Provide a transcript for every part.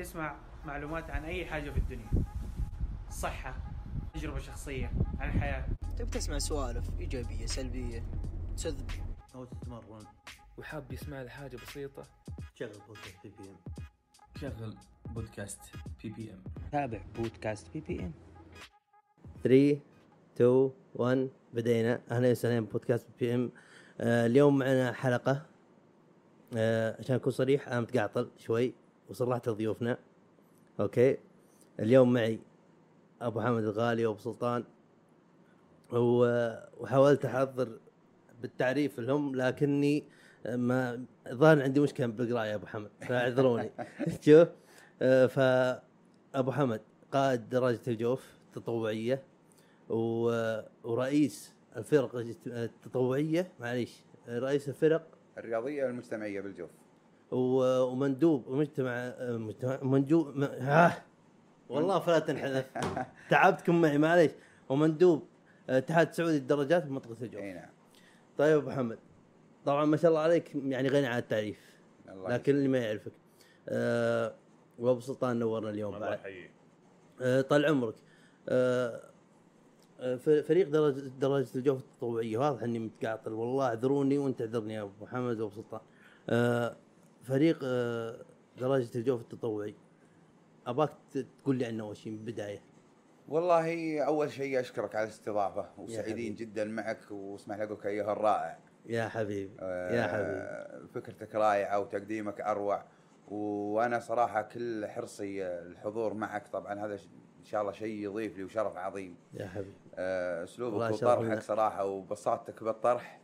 تسمع معلومات عن أي حاجة في الدنيا. صحة تجربة شخصية عن الحياة. تبي تسمع سوالف إيجابية سلبية تسذب أو تتمرن. وحاب يسمع لي حاجة بسيطة. شغل بودكاست بي بي ام شغل بودكاست بي بي ام تابع بودكاست بي بي ام 3 2 1 بدينا. أهلا وسهلا بودكاست بي ام آه اليوم معنا حلقة. آه عشان أكون صريح أنا متقعطل شوي. وصرحت لضيوفنا أوكي. اليوم معي أبو حمد الغالي وأبو سلطان. وحاولت أحضر بالتعريف لهم لكني ما ظهر عندي مشكلة بالقراية أبو حمد فاعذروني. شوف. آه، فابو حمد قائد دراجه الجوف تطوعيه و- ورئيس الفرق التطوعية معليش رئيس الفرق الرياضية والمجتمعية بالجوف. ومندوب مجتمع مجتمع- مندوب م- ها؟ والله فلا تنحذف. تعبتكم معي معليش. ومندوب اتحاد السعودي للدراجات في منطقه الجوف. أي نعم. طيب أبو محمد طبعا ما شاء الله عليك يعني غني عن التعريف. الله لكن اللي ما يعرفك أه وأبو سلطان نورنا اليوم الله بعد. يحييك. أه طال عمرك. أه آه، فريق درجة درجة الجوف التطوعية واضح إني متقاطل والله اعذروني وانت اعذرني يا أبو محمد وأبو سلطان. أه فريق أه درجة الجوف التطوعي أباك تقول لي عنه أول شيء من البداية. والله أول شيء أشكرك على الاستضافة. وسعيدين جدا معك واسمح لي أقول لك أيها الرائع يا حبيبي يا حبيبي. آه، فكرتك رائعة وتقديمك أروع وأنا صراحة كل حرصي آه، الحضور معك طبعا هذا إن شاء الله شيء يضيف لي وشرف عظيم يا حبيبي. آه، أسلوبك لنا. وطرحك صراحة وبساطتك بالطرح آه،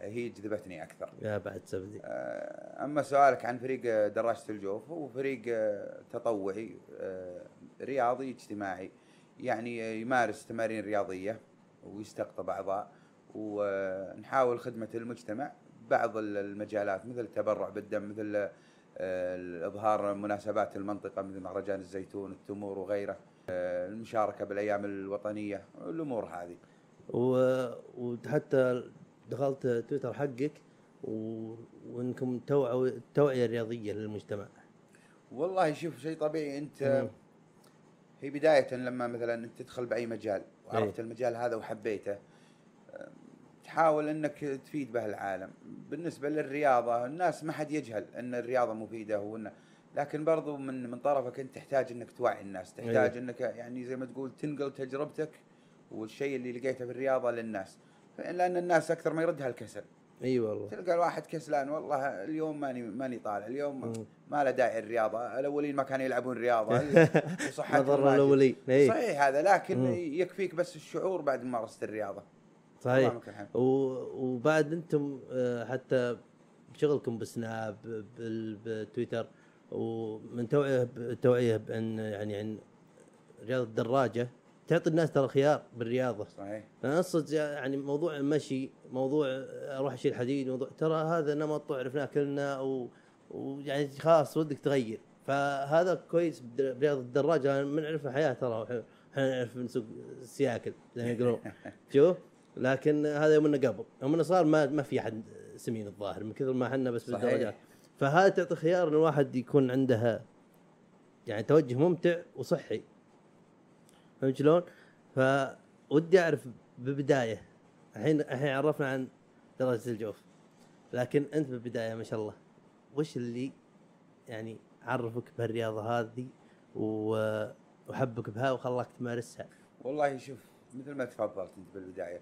هي جذبتني أكثر يا بعد سبدي. آه، أما سؤالك عن فريق آه، دراجة الجوف هو فريق آه، تطوعي رياضي اجتماعي يعني يمارس تمارين رياضية ويستقطب أعضاء ونحاول خدمة المجتمع بعض ال- المجالات مثل التبرع بالدم مثل اظهار مناسبات المنطقة مثل مهرجان الزيتون التمور وغيره المشاركة بالأيام الوطنية الأمور هذه. وحتى دخلت تويتر حقك و... وإنكم توعوا التوعية الرياضية للمجتمع. والله شوف شيء طبيعي أنت مم. هي بداية لما مثلا أنت تدخل بأي مجال وعرفت إيه. المجال هذا وحبيته تحاول إنك تفيد به العالم بالنسبة للرياضة الناس ما حد يجهل إن الرياضة مفيدة وإن لكن برضو من من طرفك أنت تحتاج إنك توعي الناس تحتاج إيه. إنك يعني زي ما تقول تنقل تجربتك والشيء اللي لقيته في الرياضة للناس لأن الناس أكثر ما يردها الكسل إي والله. تلقى الواحد كسلان والله اليوم ماني ماني طالع اليوم مم. ما له داعي الرياضة الأولين ما كانوا يلعبون رياضة وصحتهم نظر. الأولين. صحيح هذا لكن مم. يكفيك بس الشعور بعد ممارسة الرياضة صحيح. و... وبعد أنتم آه، حتى بشغلكم بسناب بال- بتويتر ومن توعيه التوعيه بأن يعني عن رياضة الدراجة تعطي الناس ترى خيار بالرياضة. صحيح. أنا أقصد يعني موضوع المشي موضوع أروح أشيل حديد موضوع ترى هذا نمط عرفناه كلنا و... ويعني خلاص ودك تغير. فهذا كويس برياضة الدراجة من عرف الحياة ترى إحنا نعرف نسوق سياكل زي ما يقولون. شوف لكن هذا يومنا قبل. يومنا صار ما ما في أحد سمين الظاهر من كثر ما إحنا بس صحيح. بالدرجات فهذا تعطي خيار إن الواحد يكون عنده يعني توجه ممتع وصحي. فهمت شلون؟ فودي أعرف ببداية الحين الحين عرفنا عن درجة الجوف لكن أنت بالبداية ما شاء الله وش اللي يعني عرفك بهالرياضة هذه وحبك بها وخلاك تمارسها؟ والله شوف مثل ما تفضلت أنت بالبداية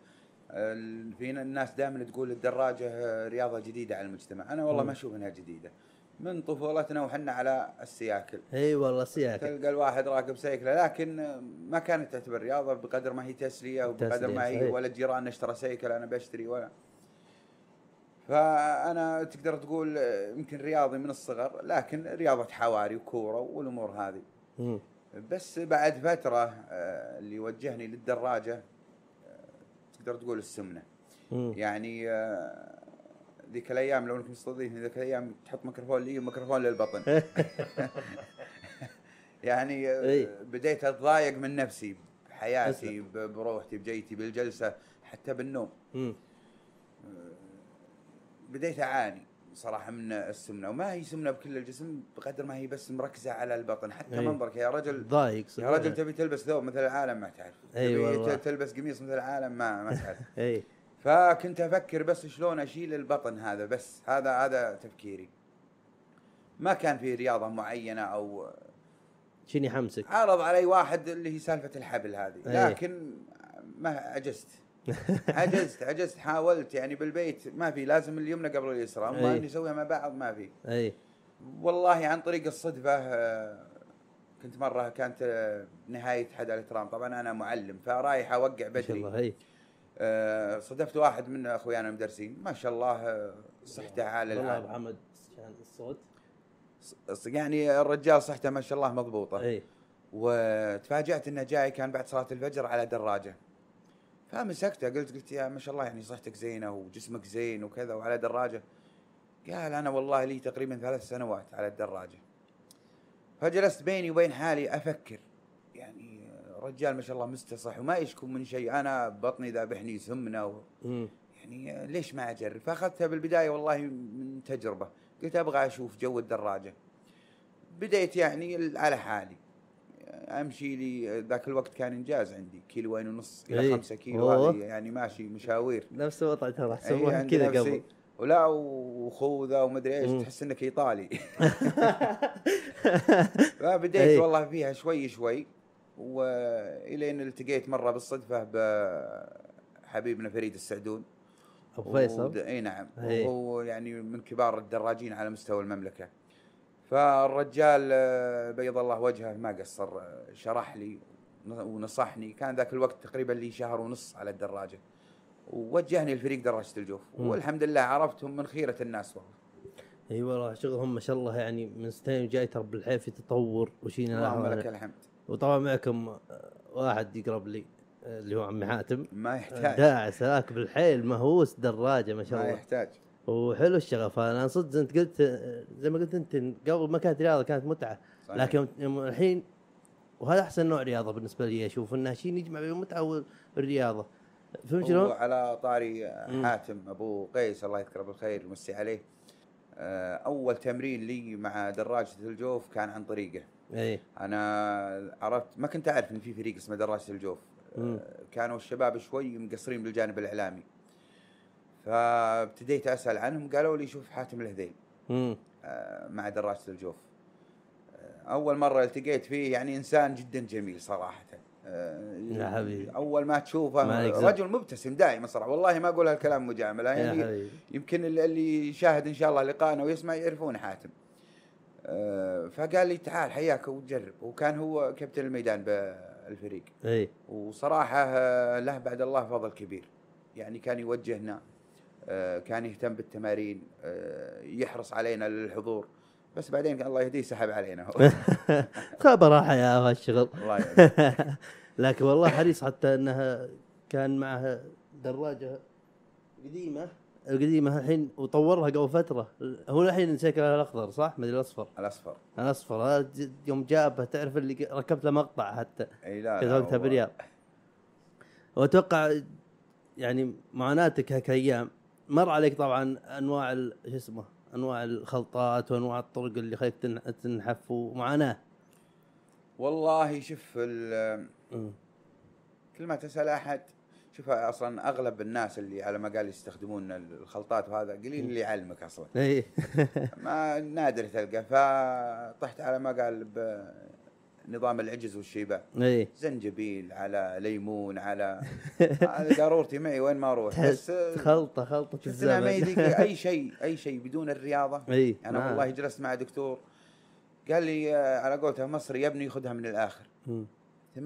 ال- في الناس دائما تقول الدراجة رياضة جديدة على المجتمع أنا والله مم. ما أشوف إنها جديدة من طفولتنا وحنا على السياكل إي والله سياكل تلقى الواحد راكب سيكله لكن ما كانت تعتبر رياضة بقدر ما هي تسلية وبقدر ما هي. ولا جيراننا اشترى سيكل أنا بشتري ولا فأنا تقدر تقول يمكن رياضي من الصغر لكن رياضة حواري وكورة والأمور هذه. بس بعد فترة آه، اللي وجهني للدراجة آه، تقدر تقول السمنة. يعني آه، ذيك الأيام لو إنك مستضيفني ذيك الأيام تحط ميكروفون لي وميكروفون للبطن يعني آه، إي. بديت أتضايق من نفسي بحياتي بروحتي بجيتي بالجلسة حتى بالنوم مم. بديت أعاني صراحة من السمنة وما هي سمنة بكل الجسم بقدر ما هي بس مركزة على البطن حتى أي. منظرك يا رجل ضايق يا رجل تبي تلبس ثوب مثل العالم ما تعرف أي تبي والله. تلبس قميص مثل العالم ما ما تعرف اي فكنت أفكر بس شلون أشيل البطن هذا بس هذا هذا تفكيري. ما كان في رياضة معينة أو شنو يحمسك؟ عرض علي واحد اللي هي سالفة الحبل هذه. أي. لكن ما عجزت. عجزت عجزت حاولت يعني بالبيت. ما في لازم اليمنى قبل اليسرى. اما أي. اني اسويها مع بعض ما في. اي والله عن طريق الصدفة آه، كنت مرة كانت نهاية حد الترام طبعا أنا معلم فرايح أوقع ما شاء الله بدري. اي آه، صدفت واحد من أخويانا المدرسين ما شاء الله آه، صحته عال والله أبو حمد كان الصوت. يعني الرجال صحته ما شاء الله مضبوطة. إي. وتفاجأت إنه جاي كان بعد صلاة الفجر على دراجة. فمسكته قلت قلت يا ما شاء الله يعني صحتك زينة وجسمك زين وكذا وعلى دراجة. قال أنا والله لي تقريبا ثلاث سنوات على الدراجة. فجلست بيني وبين حالي أفكر. رجال ما شاء الله مستصح وما يشكو من شيء. أنا بطني ذابحني سمنة و... يعني ليش ما أجرب؟ فأخذتها بالبداية والله من تجربة. قلت أبغى أشوف جو الدراجة. بديت يعني على حالي. أمشي لي ذاك الوقت كان إنجاز عندي. كيلوين ونص إلى إيه. خمسة كيلو. هذه يعني ماشي مشاوير. نفس الوضع ترى. عند كذا. قبل. ولا وخوذة ومدري. إيش. تحس إنك إيطالي. فبديت أي. والله فيها شوي شوي. والين التقيت مرة بالصدفة بحبيبنا فريد السعدون. أبو فيصل. إي نعم. وهو يعني من كبار الدراجين على مستوى المملكة. فالرجال آه، بيض الله وجهه ما قصر آه، شرح لي ونصحني. كان ذاك الوقت تقريبا لي شهر ونص على الدراجة. ووجهني لفريق دراجة الجوف. مم. والحمد لله عرفتهم من خيرة الناس والله. اي والله شغلهم ما شاء الله يعني من سنتين جاي ترى بالحيل في تطور وشينا اللهم. لك الحمد. وطبعا معكم واحد يقرب لي اللي هو عمي حاتم. ما يحتاج. داعس هذاك بالحيل مهووس دراجة ما شاء ما الله. يحتاج. وحلو الشغف أنا صدق أنت قلت زي ما قلت أنت قبل ما كانت رياضة كانت متعة. صحيح. لكن الحين وهذا أحسن نوع رياضة بالنسبة لي أشوف انها شيء يجمع بين المتعة والرياضة. فهمت شلون؟ على طاري. حاتم أبو قيس الله يذكره بالخير يمسي عليه. آه، أول تمرين لي مع دراجة الجوف كان عن طريقه. إي. أنا عرفت ما كنت أعرف إن في فريق اسمه دراجه الجوف. مم. آه، كانوا الشباب شوي مقصرين بالجانب الإعلامي. فابتديت أسأل عنهم قالوا لي شوف حاتم الهذيل. آه، مع دراجه الجوف. آه، أول مرة التقيت فيه يعني إنسان جدا جميل صراحة. يا حبيبي. أول ما تشوفه ما. رجل مبتسم دائما صراحة. والله ما أقول هالكلام مجاملة. يعني يمكن اللي- يشاهد إن شاء الله لقاءنا ويسمع يعرفون حاتم. فقال لي تعال حياك وجرب وكان هو كابتن الميدان بالفريق. إي. وصراحة آه، له بعد الله فضل كبير. يعني كان يوجهنا آه، كان يهتم بالتمارين آه، يحرص علينا للحضور. بس بعدين الله يهديه سحب علينا هو. خبر راحة يا هالشغل الله. لكن والله حريص حتى إنها كان معها دراجة قديمة. القديمة الحين وطورها قبل فترة. هو الحين شكلها الأخضر صح؟ مدري الأصفر. الأصفر. الأصفر. هذا يوم جابها تعرف اللي ركبت له مقطع حتى. إي لا وقتها بالرياض وأتوقع يعني معاناتك هيك أيام. مر عليك طبعا أنواع شو اسمه أنواع الخلطات وأنواع الطرق اللي خليك تن- تنحف ومعاناة. والله شوف. كل ما تسأل أحد شوف أصلا أغلب الناس اللي على ما قال يستخدمون الخلطات وهذا قليل اللي يعلمك أصلا. اي ما نادر تلقى. فطحت على ما قال بنظام العجز والشيبان اي زنجبيل على ليمون على هذه قارورتي معي وين ما أروح. بس خلطة خلطة ما الزمن. يديك أي شيء أي شيء بدون الرياضة. اي أنا نعم. والله جلست مع دكتور. قال لي آه، على قولته مصري يا ابني خذها من الآخر. مم. 80%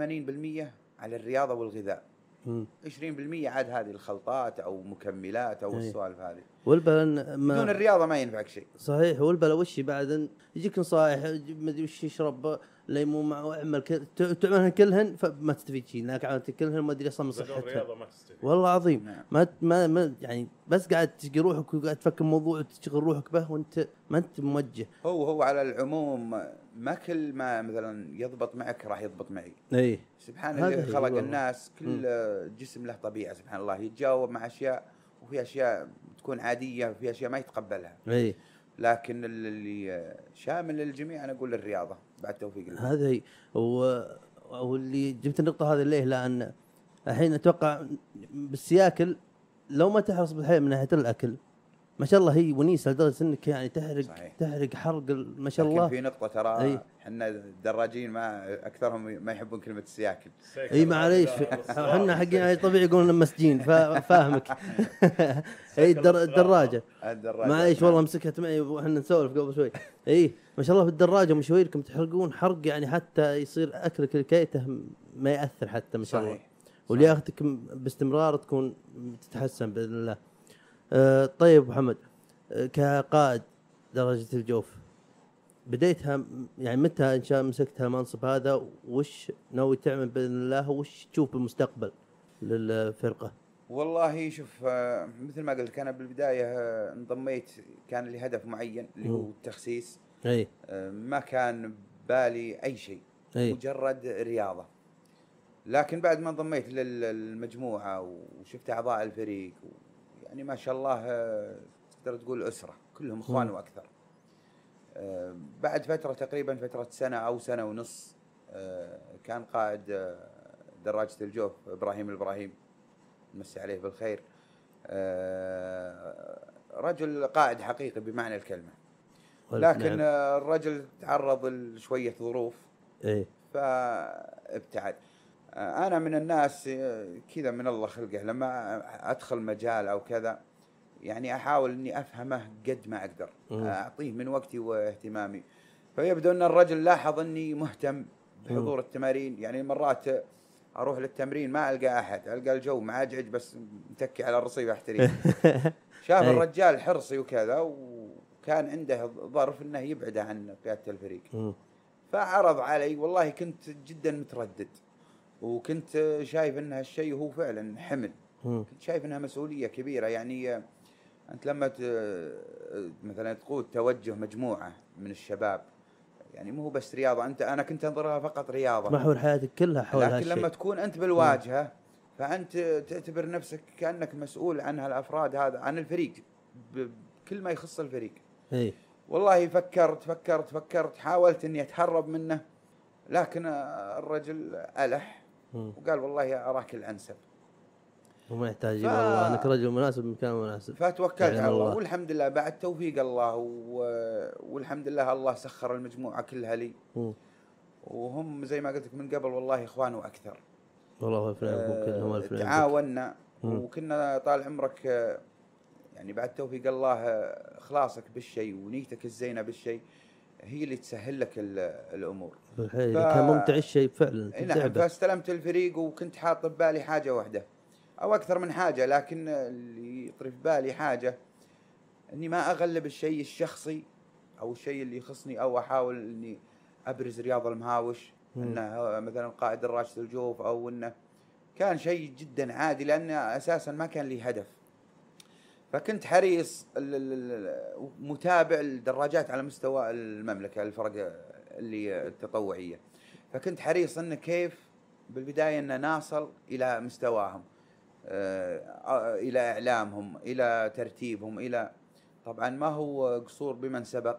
على الرياضة والغذاء. 20% عاد هذه الخلطات أو مكملات أو أي. السوالف هذه. والبلن بدون ما الرياضة ما ينفعك شيء. صحيح والبلا وش بعد؟ يجيك نصائح ما أدري وش يشرب ليمون مع ت- تعملها كلهن فما تستفيد شيء لكن عملت كلهن ما أدري أصلا من بدون صحتها رياضة ما تستفيد. والله العظيم نعم. ما ما, ما يعني بس قاعد تشقي روحك وقاعد تفكر موضوع وتشغل روحك به وأنت ما أنت موجه. هو هو على العموم ما كل ما مثلا يضبط معك راح يضبط معي. إي. سبحان اللي خلق. الناس كل جسم له طبيعة سبحان الله. يتجاوب مع أشياء وفي أشياء تكون عادية وفي أشياء ما يتقبلها. إي. لكن اللي شامل للجميع أنا أقول الرياضة. بعد توفيق الله. هذا و... واللي جبت النقطة هذه ليه؟ لأن الحين أتوقع بالسياكل لو ما تحرص بالحيل من ناحية الأكل ما شاء الله هي ونيسة لدرجة إنك يعني تحرق صحيح. تحرق حرق ما شاء لكن الله. في نقطة ترى. إحنا الدراجين ما أكثرهم ما يحبون كلمة السياكل. أي معليش. إحنا حقين طبيعي يقولون مسجين فا- فاهمك. أي الدر... الدراجة. الدراجة. معليش والله مسكت معي وإحنا نسولف قبل شوي. أي ما شاء الله في الدراجة مشويركم تحرقون حرق يعني حتى يصير أكلك الكيتة ما يأثر حتى ما شاء الله. صحيح. ولياقتك باستمرار تكون تتحسن بإذن الله. أه طيب محمد كقائد درجة الجوف بديتها يعني متى إن شاء مسكت المنصب هذا؟ وش ناوي تعمل بإذن الله؟ وش تشوف بالمستقبل للفرقة؟ والله شوف آه، مثل ما قلت أنا بالبداية آه، انضميت كان لي هدف معين اللي هو. التخسيس. أي. آه، ما كان بالي أي شيء أي. مجرد رياضة. لكن بعد ما انضميت لل- للمجموعة وشفت أعضاء الفريق و- يعني ما شاء الله آه، تقدر تقول أسرة كلهم إخوان. وأكثر. آه، بعد فترة تقريبا فترة سنة أو سنة ونص آه، كان قائد دراجة الجوف إبراهيم الابراهيم نمسي عليه بالخير. رجل قائد حقيقي بمعنى الكلمة. لكن نعم. الرجل تعرض لشوية ظروف اي فابتعد. أنا من الناس آه، كذا من الله خلقه لما أدخل مجال أو كذا يعني أحاول إني أفهمه قد ما أقدر. أعطيه من وقتي واهتمامي. فيبدو أن الرجل لاحظ إني مهتم بحضور التمارين. يعني مرات أروح للتمرين ما ألقى أحد ألقى الجو معجعج بس متكي على الرصيف احتري شاف. الرجال حرصي وكذا وكان عنده ظرف إنه يبعد عن قيادة الفريق. فعرض علي والله كنت جدا متردد. وكنت شايف إن هالشيء هو فعلا حمل. كنت شايف إنها مسؤولية كبيرة. يعني أنت لما مثلا تقود توجه مجموعة من الشباب يعني مو بس رياضة أنت أنا كنت أنظرها فقط رياضة. محور حياتك كلها حول لكن هالشيء. لما تكون أنت بالواجهة فأنت تعتبر نفسك كأنك مسؤول عن هالأفراد هذا عن الفريق بكل ما يخص الفريق. اي والله فكرت فكرت فكرت حاولت إني اتهرب منه لكن الرجل ألح. وقال والله أراك الانسب وما يحتاج ف- والله أنك رجل مناسب بمكان مناسب. فتوكلت على الله. الله. والحمد لله بعد توفيق الله و... والحمد لله الله سخر المجموعة كلها لي. مم. وهم زي ما قلت لك من قبل والله إخوان وأكثر. والله الف نعم كلهم آه، الف مم. وكنا طال عمرك آه، يعني بعد توفيق الله آه، إخلاصك بالشيء ونيتك الزينة بالشيء. هي اللي تسهل لك ال- الأمور. ف- كان ممتع الشيء فعلا نعم فاستلمت الفريق وكنت حاط ببالي حاجة واحدة أو أكثر من حاجة لكن اللي يطري في بالي حاجة إني ما أغلب الشيء الشخصي أو الشيء اللي يخصني أو أحاول إني أبرز رياض المهاوش مم. إنه مثلا قائد دراجه الجوف أو إنه كان شيء جدا عادي لأن أساسا ما كان لي هدف. فكنت حريص متابع الدراجات على مستوى المملكة الفرق اللي التطوعيه فكنت حريص انه كيف بالبداية إن نصل إلى مستواهم آه، إلى إعلامهم إلى ترتيبهم إلى طبعا ما هو قصور بمن سبق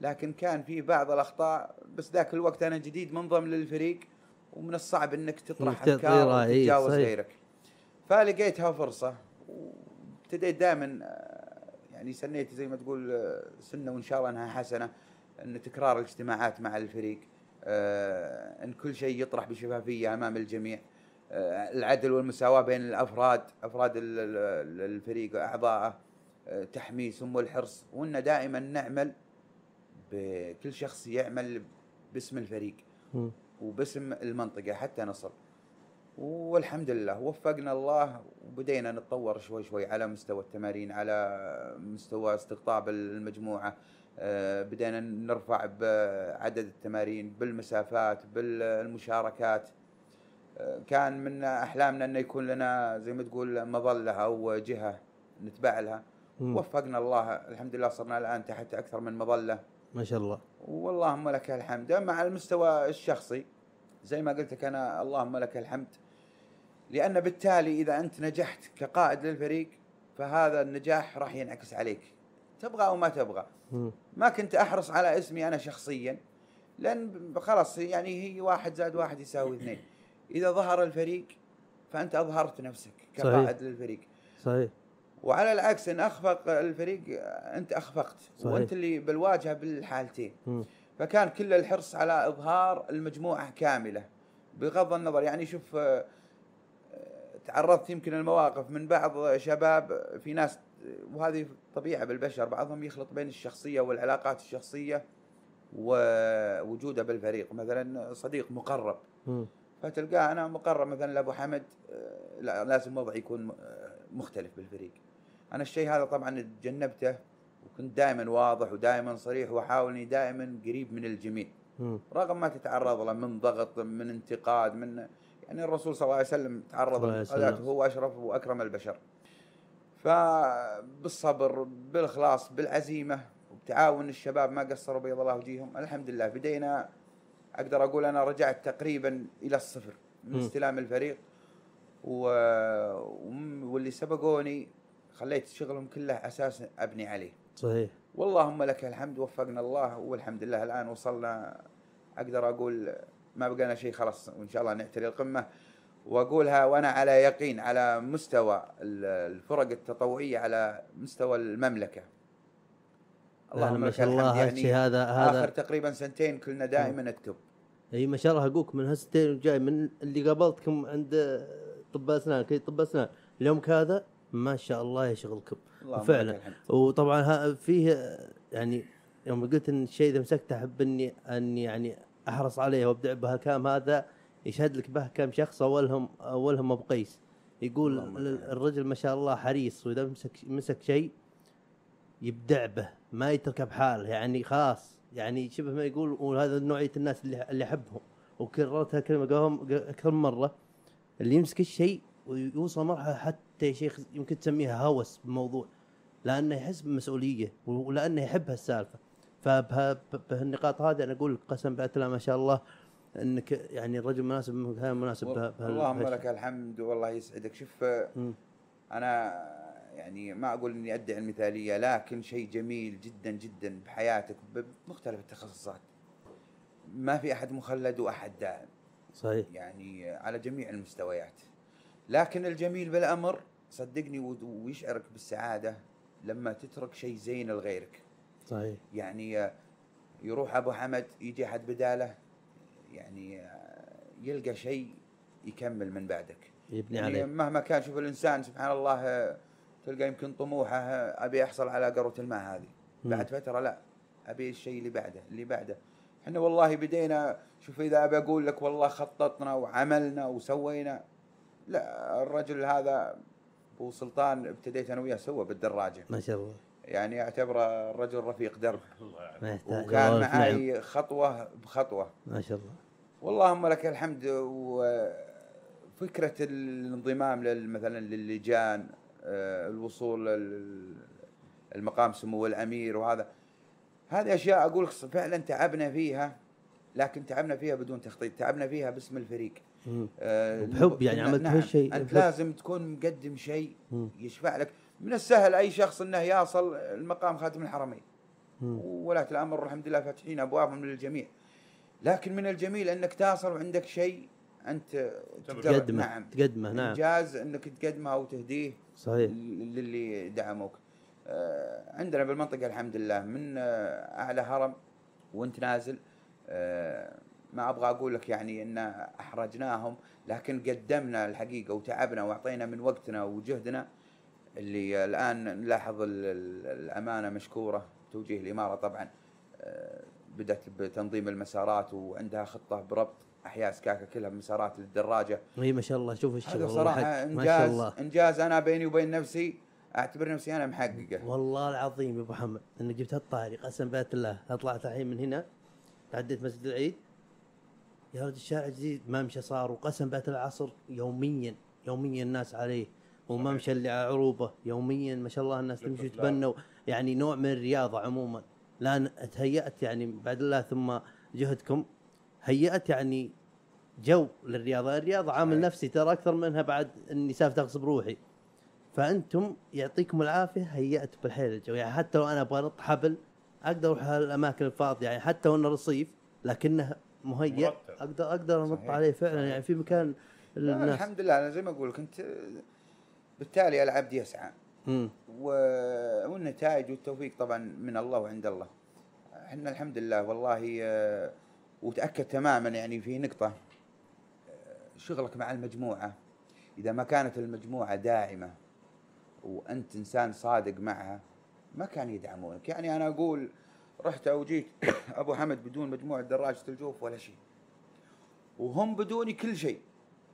لكن كان في بعض الأخطاء بس ذاك الوقت أنا جديد منضم للفريق ومن الصعب إنك تطرح أفكار رأي، وتتجاوز. غيرك فلقيتها فرصة وابتديت دائما يعني سنيت زي ما تقول آه، سنة وإن شاء الله إنها حسنة إن تكرار الاجتماعات مع الفريق آه، إن كل شيء يطرح بشفافية أمام الجميع آه، العدل والمساواة بين الأفراد أفراد ال- ال- الفريق واعضائه آه، تحميسهم والحرص وإن دائما نعمل بكل شخص يعمل باسم الفريق. وباسم المنطقة حتى نصل والحمد لله وفقنا الله وبدينا نتطور شوي شوي على مستوى التمارين على مستوى استقطاب المجموعة آه، بدينا نرفع بعدد التمارين بالمسافات بالمشاركات آه، كان من أحلامنا إنه يكون لنا زي ما تقول مظلة أو جهة نتبع لها. مم. وفقنا الله الحمد لله صرنا الآن تحت أكثر من مظلة. ما شاء الله. واللهم لك الحمد. مع المستوى الشخصي زي ما قلت لك أنا اللهم لك الحمد. لأن بالتالي إذا أنت نجحت كقائد للفريق فهذا النجاح راح ينعكس عليك. تبغى أو ما تبغى. ما كنت أحرص على اسمي أنا شخصيا لأن خلاص يعني هي واحد زائد واحد يساوي اثنين. إذا ظهر الفريق فأنت أظهرت نفسك كقائد للفريق. صحيح. وعلى العكس إن أخفق الفريق أنت أخفقت صحيح. وأنت اللي بالواجهة بالحالتين. مم. فكان كل الحرص على إظهار المجموعة كاملة بغض النظر. يعني شوف آه، تعرضت يمكن المواقف من بعض شباب في ناس وهذه طبيعة بالبشر بعضهم يخلط بين الشخصية والعلاقات الشخصية ووجوده بالفريق مثلا صديق مقرب. فتلقاه أنا مقرب مثلا لأبو حمد لا لازم وضعي يكون مختلف بالفريق أنا الشيء هذا طبعا تجنبته وكنت دائما واضح ودائما صريح وأحاول إني دائما قريب من الجميع. رغم ما تتعرض له من ضغط من انتقاد من يعني الرسول صلى الله عليه وسلم تعرض. لانتقادات هو أشرف وأكرم البشر. فبالصبر بالإخلاص بالعزيمة وبتعاون الشباب ما قصروا بيض الله وجيههم الحمد لله. بدينا أقدر أقول أنا رجعت تقريبا إلى الصفر من. استلام الفريق. و... واللي سبقوني خليت شغلهم كله أساس أبني عليه صحيح. واللهم لك الحمد وفقنا الله والحمد لله الآن وصلنا أقدر أقول ما بقينا شيء خلاص وإن شاء الله نعتري القمة. وأقولها وأنا على يقين على مستوى ال- الفرق التطوعية على مستوى المملكة. لا، ما لك شاء الله يعني هالشيء هذا آخر هذا تقريبا سنتين كلنا دائما التوب أي ما شاء الله أقولك من هالسنتين جاي من اللي قابلتكم عند طب أسنان كي طب أسنان اليوم كذا ما شاء الله يشغلكم. اللهم لك فعلا. وطبعا فيه يعني يوم قلت إن الشيء إذا مسكته أحب اني اني يعني أحرص عليه وأبدع بهالكلام هذا يشهد لك به كم شخص أولهم أولهم أبو قيس. يقول الرجل ما شاء الله حريص وإذا مسك مسك شيء يبدع به ما يتركه بحاله يعني خلاص يعني شبه ما يقول وهذا نوعية الناس اللي اللي أحبهم. وكررت هالكلمه أكثر من مرة. اللي يمسك الشيء ويوصل مرحلة حتى يا شيخ يمكن تسميها هوس بموضوع لأنه يحس بمسؤولية ولأنه يحب هالسالفة. فبهالنقاط هذه أنا أقول قسم بالله ما شاء الله إنك يعني الرجل مناسب مكان مناسب اللهم. لك الحمد والله يسعدك. شوف. أنا يعني ما أقول إني أدعي المثالية لكن شيء جميل جدا جدا بحياتك بمختلف التخصصات. ما في أحد مخلد وأحد دائم. صحيح. يعني على جميع المستويات. لكن الجميل بالأمر صدقني ويشعرك بالسعادة لما تترك شيء زين لغيرك. صحيح. يعني آه، يروح أبو حمد يجي أحد بداله يعني آه، يلقى شيء يكمل من بعدك. يبني يعني عليه مهما كان شوف الإنسان سبحان الله آه، تلقى يمكن طموحه أبي احصل على قروة الماء هذه. بعد فترة لا أبي الشيء اللي بعده اللي بعده. إحنا والله بدينا شوف إذا أبي أقول لك والله خططنا وعملنا وسوينا لا الرجل هذا أبو سلطان ابتديت أنا وياه سوا بالدراجة. ما شاء الله. يعني أعتبره الرجل رفيق درب وكان. معي خطوة بخطوة ما شاء الله واللهم لك الحمد وفكرة الانضمام مثلا للجان آه، الوصول المقام سمو الأمير وهذا هذه أشياء أقول فعلا تعبنا فيها لكن تعبنا فيها بدون تخطيط تعبنا فيها باسم الفريق. آه، بحب يعني عملت نعم هالشيء أنت. لازم تكون مقدم شيء. يشفع لك من السهل أي شخص إنه يصل المقام خاتم الحرمين. مم. ولاة الأمر الحمد لله فاتحين أبوابهم للجميع. لكن من الجميل إنك تصل وعندك شيء أنت تقدمه. نعم. تقدمه نعم. إنجاز إنك تقدمه وتهديه صحيح. للي دعموك. آه، عندنا بالمنطقة الحمد لله من آه، أعلى هرم وانت نازل. آه، ما أبغى أقول لك يعني إن أحرجناهم لكن قدمنا الحقيقة وتعبنا وأعطينا من وقتنا وجهدنا. اللي الآن نلاحظ ال- ال- الأمانة مشكورة توجيه الإمارة طبعا آه، بدأت بتنظيم المسارات وعندها خطة بربط أحياء سكاكا كلها بمسارات للدراجة. إي ما شاء الله. شوف الشغل هذا صراحة حق. ما شاء انجاز الله. إنجاز أنا بيني وبين نفسي أعتبر نفسي أنا محققه. والله العظيم يا أبو محمد إنك جبت هالطاري. قسم بيت الله طلعت الحين من هنا تعديت مسجد العيد. يا رجل الشارع الجديد ممشى صار. وقسم بيت العصر يوميا يوميا الناس عليه. وممشى اللي على عروبه يوميا. ما شاء الله الناس تمشي وتبنوا يعني نوع من الرياضة عموما. لأن تهيأت يعني بعد الله ثم جهدكم. هيأت يعني جو للرياضة، الرياضة عامل صحيح. نفسي ترى أكثر منها بعد إني سالفه أغصب روحي. فأنتم يعطيكم العافية. هيأتوا بالحيل الجو يعني حتى لو أنا أبغى أنط حبل أقدر أروح الأماكن الفاضية. يعني حتى وانه رصيف لكنه مهيأ. أقدر أقدر أنط صحيح. عليه فعلا. يعني في مكان الناس الحمد لله. أنا زي ما أقول كنت بالتالي العبد يسعى. مم. والنتائج والتوفيق طبعا من الله وعند الله. إحنا الحمد لله والله آه، وتأكد تماما يعني في نقطة آه، شغلك مع المجموعة. إذا ما كانت المجموعة داعمة وأنت إنسان صادق معها ما كان يدعمونك. يعني أنا أقول رحت أو جيت أبو حمد بدون مجموعة دراجة الجوف ولا شيء. وهم بدوني كل شيء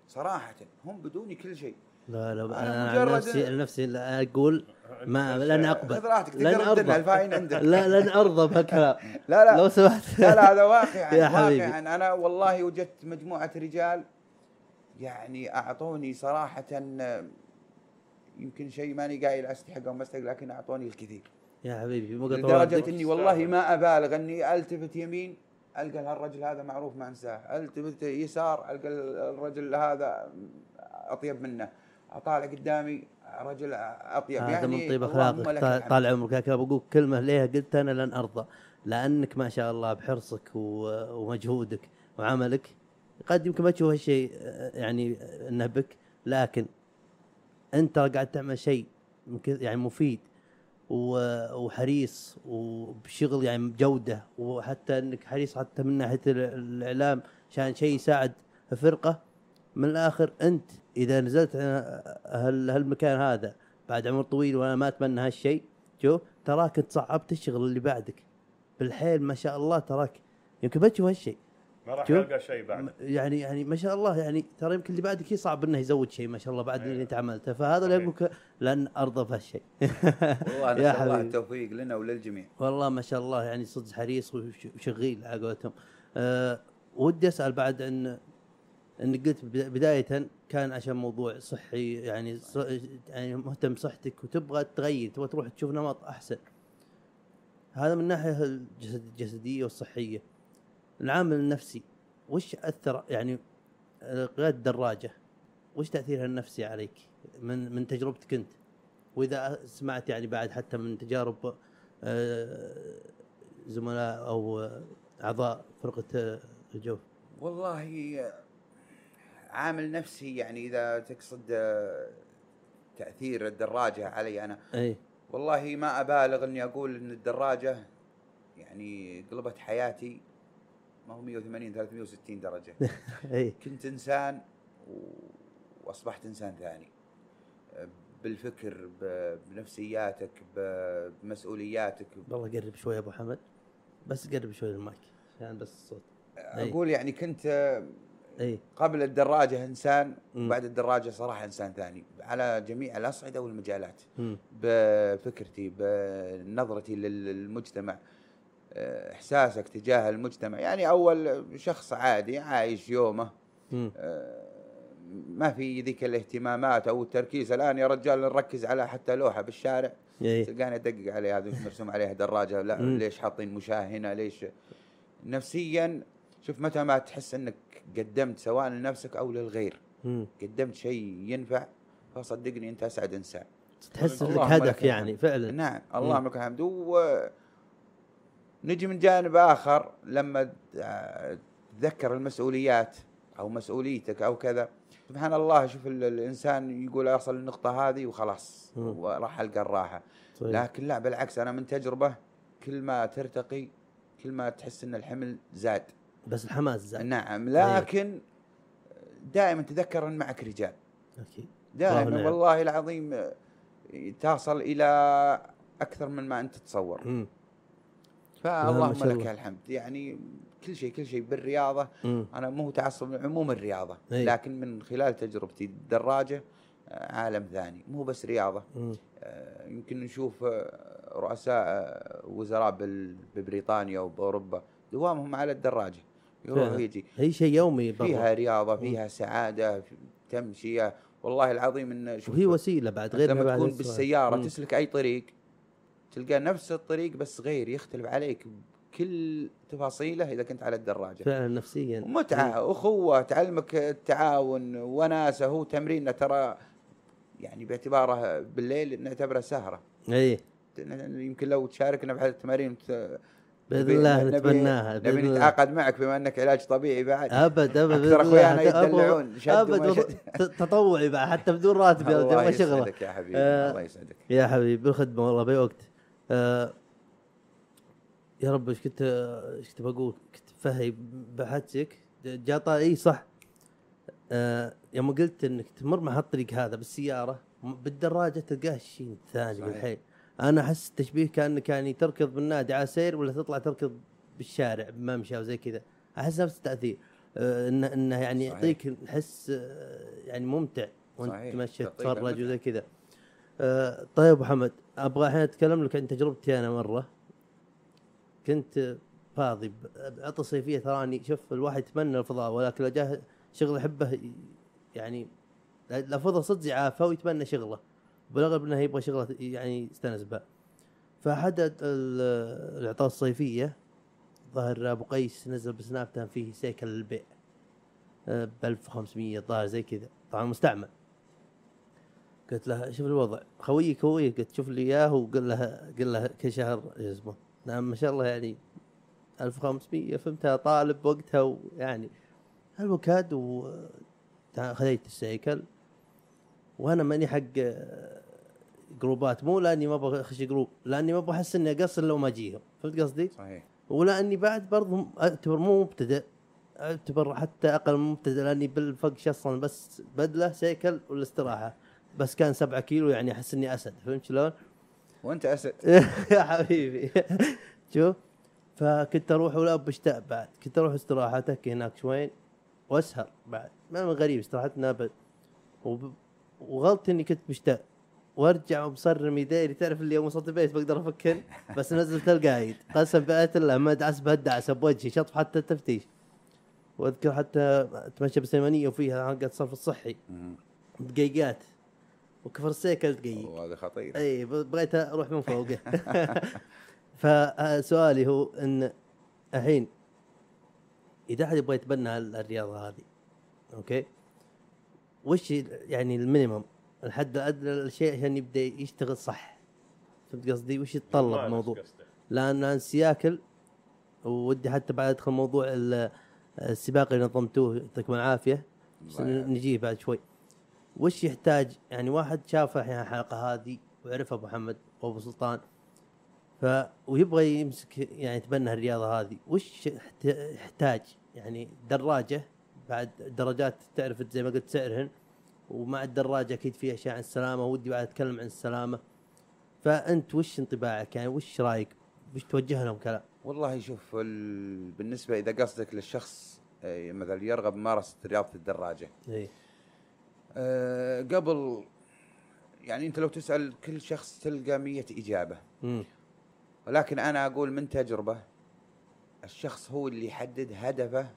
صراحة هم بدوني كل شيء. لا لا أنا أنا عن مجرد- نفسي عن نفسي لا أقول ما لن أقبل. خذ راحتك لن ارضى الفاين عندك. لا لن أرضى بهالكلام لا لا. لو سمحت. لا لا هذا واقعا يا حبيبي. واقعا. أنا والله وجدت مجموعة رجال يعني أعطوني صراحة يمكن شيء ماني قايل استحق أو ما استحق لكن أعطوني الكثير. يا حبيبي مو لدرجة. إني والله ما أبالغ إني ألتفت يمين ألقى هالرجل هذا معروف ما أنساه. ألتفت يسار ألقى الرجل هذا أطيب منه. أطالع قدامي رجل أطيب. هذا يعني من طيب أخلاقك. طال- عمرك. بقول كلمة ليه قلت أنا لن أرضى. لأنك ما شاء الله بحرصك ومجهودك وعملك. قد يمكن ما تشوف هالشيء يعني انه بك لكن أنت قاعد تعمل شيء يعني مفيد وحريص وبشغل يعني بجوده وحتى أنك حريص حتى من ناحية ال- الإعلام عشان شيء يساعد فرقة. من الآخر أنت إذا نزلت هال- هالمكان هذا بعد عمر طويل وأنا ما أتمنى هالشيء شوف تراك انت صعبت الشغل اللي بعدك بالحيل ما شاء الله تراك يمكن ما تشوف هالشيء ما راح. يلقى شيء بعد يعني يعني ما شاء الله يعني ترى يمكن اللي بعدك يصعب إنه يزود شيء ما شاء الله بعد اللي أيوة. أنت عملته فهذا اللي. أقول لك لن أرضى بهالشيء والله يا نسال الله. التوفيق لنا وللجميع والله ما شاء الله يعني صدق حريص وش- وشغيل على قولتهم أه ودي أسأل بعد إن انك قلت بدا- بدايه كان عشان موضوع صحي يعني يعني مهتم بصحتك وتبغى تغير تبغى تروح تشوف نمط أحسن. هذا من الناحيه الجسد الجسدية والصحية. العامل النفسي وش اثر يعني قياده الدراجة وش تأثيرها النفسي عليك؟ من من تجربتك أنت؟ وإذا سمعت يعني بعد حتى من تجارب آه، زملاء أو أعضاء فرقة آه، الجوف والله عامل نفسي يعني إذا تقصد آه، تأثير الدراجة علي أنا. أي. والله ما أبالغ إني أقول إن الدراجة يعني قلبت حياتي ما هو 180 360 درجة. أي. كنت إنسان. وأصبحت إنسان ثاني. بالفكر بنفسياتك بمسؤولياتك. والله قرب شوي يا أبو حمد. بس قرب شوي المايك عشان بس الصوت. أقول يعني كنت آه، اي قبل الدراجة إنسان. وبعد الدراجة صراحة إنسان ثاني على جميع الأصعدة والمجالات. بفكرتي بنظرتي لل- للمجتمع آه، إحساسك تجاه المجتمع. يعني أول شخص عادي عايش يومه. آه، ما في ذيك الاهتمامات أو التركيز. الآن يا رجال نركز على حتى لوحة بالشارع. تلقاني أدقق عليها هذا مرسوم عليها دراجة. لا. ليش حاطين مشاه هنا ليش؟ نفسيا شوف متى ما تحس إنك قدمت سواء لنفسك أو للغير. مم. قدمت شيء ينفع فصدقني أنت أسعد إنسان. تحس اللهم هدف يعني فعلا. نعم اللهم لك الحمد. و نجي من جانب آخر لما تتذكر المسؤوليات أو مسؤوليتك أو كذا. سبحان الله شوف ال- الإنسان يقول أصل النقطة هذه وخلاص. وراح ألقى الراحة. صحيح. لكن لا بالعكس أنا من تجربة كل ما ترتقي كل ما تحس إن الحمل زاد. بس الحماس زاد نعم لكن دائما تذكر ان معك رجال أكيد دائما نعم. والله العظيم آه، تصل إلى أكثر من ما أنت تتصور مم. فاللهم شاء لك. الحمد يعني كل شيء كل شيء بالرياضة مم. أنا مو تعصب لعموم الرياضة أي. لكن من خلال تجربتي الدراجة آه، عالم ثاني مو بس رياضة مم. آه، يمكن نشوف رؤساء وزراء بال- ببريطانيا وبأوروبا دوامهم على الدراجة يروح. ويجي هي شيء يومي برا. فيها رياضة فيها سعادة في- تمشيه والله العظيم إن وهي وسيلة بعد غير لما تكون. بالسيارة مم. تسلك أي طريق تلقى نفس الطريق بس غير يختلف عليك بكل تفاصيله إذا كنت على الدراجة فعلا نفسيا متعة أخوة تعلمك التعاون وناسة هو تمرين ترى يعني باعتباره بالليل نعتبره سهرة اي يمكن لو تشاركنا بهذه التمارين باذن الله نتبناها نبي. نتعاقد معك بما انك علاج طبيعي بعد. أبد أبد أكثر. أخويانا يدلعون أبد تطوعي بعد حتى بدون راتب يا الله يسعدك يا حبيبي آه، الله يسعدك. يا حبيبي بالخدمة والله بأي وقت. آه يا رب إيش كنت إيش كنت بقول؟ كنت فهي بحثك جاء إي صح. آه يوم قلت إنك تمر مع هالطريق هذا بالسيارة بالدراجة تلقاه الشيء الثاني. بالحيل. أنا احس التشبيه كانك يعني تركض بالنادي على سير ولا تطلع تركض بالشارع بممشى أو زي كذا احس نفس التأثير آه انه إنه يعني. يعطيك حس آه يعني ممتع وانت. تمشي تتفرج. وزي كذا آه طيب أبو حمد أبغى الحين أتكلم لك عن تجربتي أنا مرة كنت فاضي بعطى صيفية تراني شوف الواحد يتمنى الفضاء ولكن لو جاه شغل يحبه يعني لفظه صدق يعافى ويتمنى شغله بالاغلب انه يبغى شغلة يعني يستأنس به فحدد ال- الاعطاء الصيفية. ظهر أبو قيس نزل بسنابته فيه سيكل للبيع. ب 1500 الظاهر زي كذا. طبعا مستعمل. قلت له شوف الوضع. خويي خويي قلت شوف لي إياه. وقل له قل له كل شهر اسمه. نعم ما شاء الله يعني 1500 فهمتها طالب وقتها ويعني الوكاد و خذيت السيكل. وأنا ماني حق آه، جروبات مو لأني ما أبغى اخش group لأني ما أبغى أحس إني أقصر لو ما أجيهم فهمت قصدي؟ صحيح ولا اني بعد برضه أعتبر مو مبتدئ أعتبر حتى أقل من مبتدئ لأني بالفقش أصلا بس بدلة سيكل والاستراحة بس كان سبعة كيلو يعني أحس إني أسد فهمت شلون؟ وأنت أسد يا حبيبي شوف فكنت أروح ولا بشتاء بعد كنت أروح استراحة اتكي هناك شوين وأسهر بعد ما من غريب استراحتنا أبد وب... إني كنت مشتاق وارجع ومصرم يديري. تعرف اللي يوم وصلت البيت بقدر افكن بس نزلت القايد. قسم بآية الله ما دعس بهالدعسه بوجهي شطف حتى التفتيش. وأذكر حتى أتمشى بالسيمانيه وفيها حلقه الصرف الصحي. دقيقات. وكفر السيكل دقيق. وهذا خطير. إي بغيت أروح من فوقه. فسؤالي هو إن الحين إذا أحد يبغى يتبنى ال- الرياضة هذه okay وش يعني ال minimum؟ الحد الادنى للشيء عشان يبدأ يشتغل صح. فهمت قصدي؟ وش يتطلب الموضوع؟ لأن أنا سياكل ودي حتى بعد أدخل موضوع ال- السباق اللي نظمتوه يعطيكم العافية. نجيه بعد شوي. وش يحتاج؟ يعني واحد شاف الحين الحلقة هذه وعرف أبو محمد وأبو سلطان ف ويبغى يمسك يعني يتبنى الرياضة هذه. وش يحت- يحتاج؟ يعني دراجة بعد الدراجات تعرف زي ما قلت سعرهن ومع الدراجه أكيد في أشياء عن السلامة ودي بعد أتكلم عن السلامة. فأنت وش انطباعك؟ يعني وش رأيك؟ وش توجه لهم كلام؟ والله شوف ال... بالنسبة إذا قصدك للشخص آه، مثلا يرغب ممارسة رياضة الدراجة. اي أه قبل يعني أنت لو تسأل كل شخص تلقى مية إجابة. امم ولكن أنا أقول من تجربة الشخص هو اللي يحدد هدفه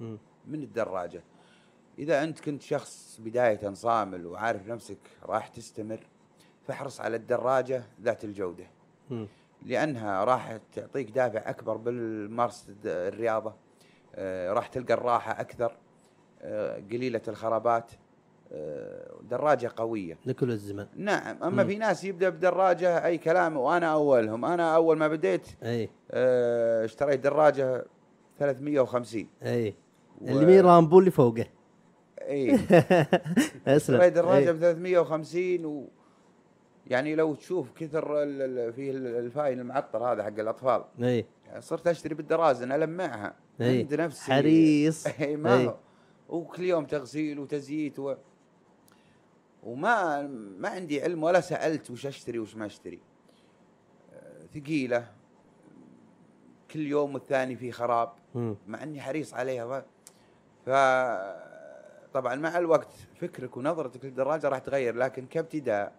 امم من الدراجة. إذا أنت كنت شخص بداية صامل وعارف نفسك راح تستمر فاحرص على الدراجة ذات الجودة. امم لأنها راح تعطيك دافع أكبر بالممارسه الد- الرياضة. آه، راح تلقى الراحة أكثر آه، قليلة الخرابات. آه، دراجة قوية. لكل الزمن. نعم أما مم. في ناس يبدأ بدراجة أي كلام وأنا أولهم. أنا أول ما بديت أي. آه، اشتريت دراجة 350 أي. و- اللي مين رامبو اللي فوقه. اي اسلم دراجه إي. ب 350 و يعني لو تشوف كثر ال- ال- فيه ال- الفاين المعطر هذا حق الأطفال. اي يعني صرت أشتري بالدرازن ألمعها. إي. عند نفسي. حريص. اي ما. هو وكل يوم تغسيل وتزييت و... وما ما عندي علم ولا سألت وش أشتري وش ما أشتري. آه، ثقيلة. كل يوم والثاني في خراب. مم. مع إني حريص عليها. ف طبعا مع الوقت فكرك ونظرتك للدراجة راح تغير لكن كابتداء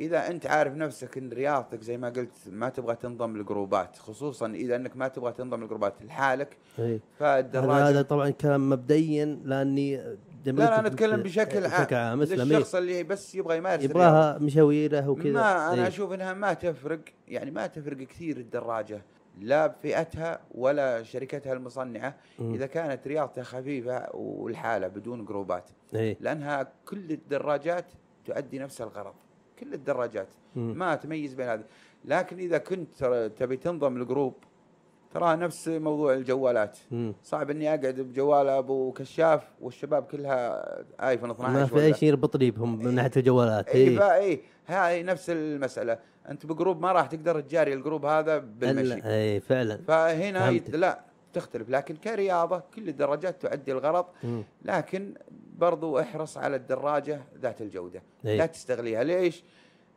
إذا أنت عارف نفسك إن رياضتك زي ما قلت ما تبغى تنضم لجروبات خصوصا إذا أنك ما تبغى تنضم لجروبات لحالك فالدراجة هذا طبعا كلام مبدئيا لأني لا لا أنا أتكلم بشكل عام بشكل عام. للشخص اللي بس يبغى يمارس. يبغاها مشاويره وكذا ما أنا. أشوف إنها ما تفرق يعني ما تفرق كثير الدراجة لا بفئتها ولا شركتها المصنعة مم. إذا كانت رياضتها خفيفة والحالة بدون جروبات. اي لأنها كل الدراجات تؤدي نفس الغرض. كل الدراجات. مم. ما تميز بين هذا لكن إذا كنت ترى تبي تنضم لجروب تراها نفس موضوع الجوالات. صعب إني أقعد بجوال أبو كشاف والشباب كلها آيفون 12 ما في أي شيء يربط لي بهم من ناحية الجوالات. اي اي اي هاي نفس المسألة. أنت ب group ما راح تقدر تجاري ال group هذا بالمشي اي إيه، فعلا فهنا فهمت. لا تختلف لكن كرياضة كل الدراجات تؤدي الغرض. لكن برضو احرص على الدراجة ذات الجودة. لا تستغليها ليش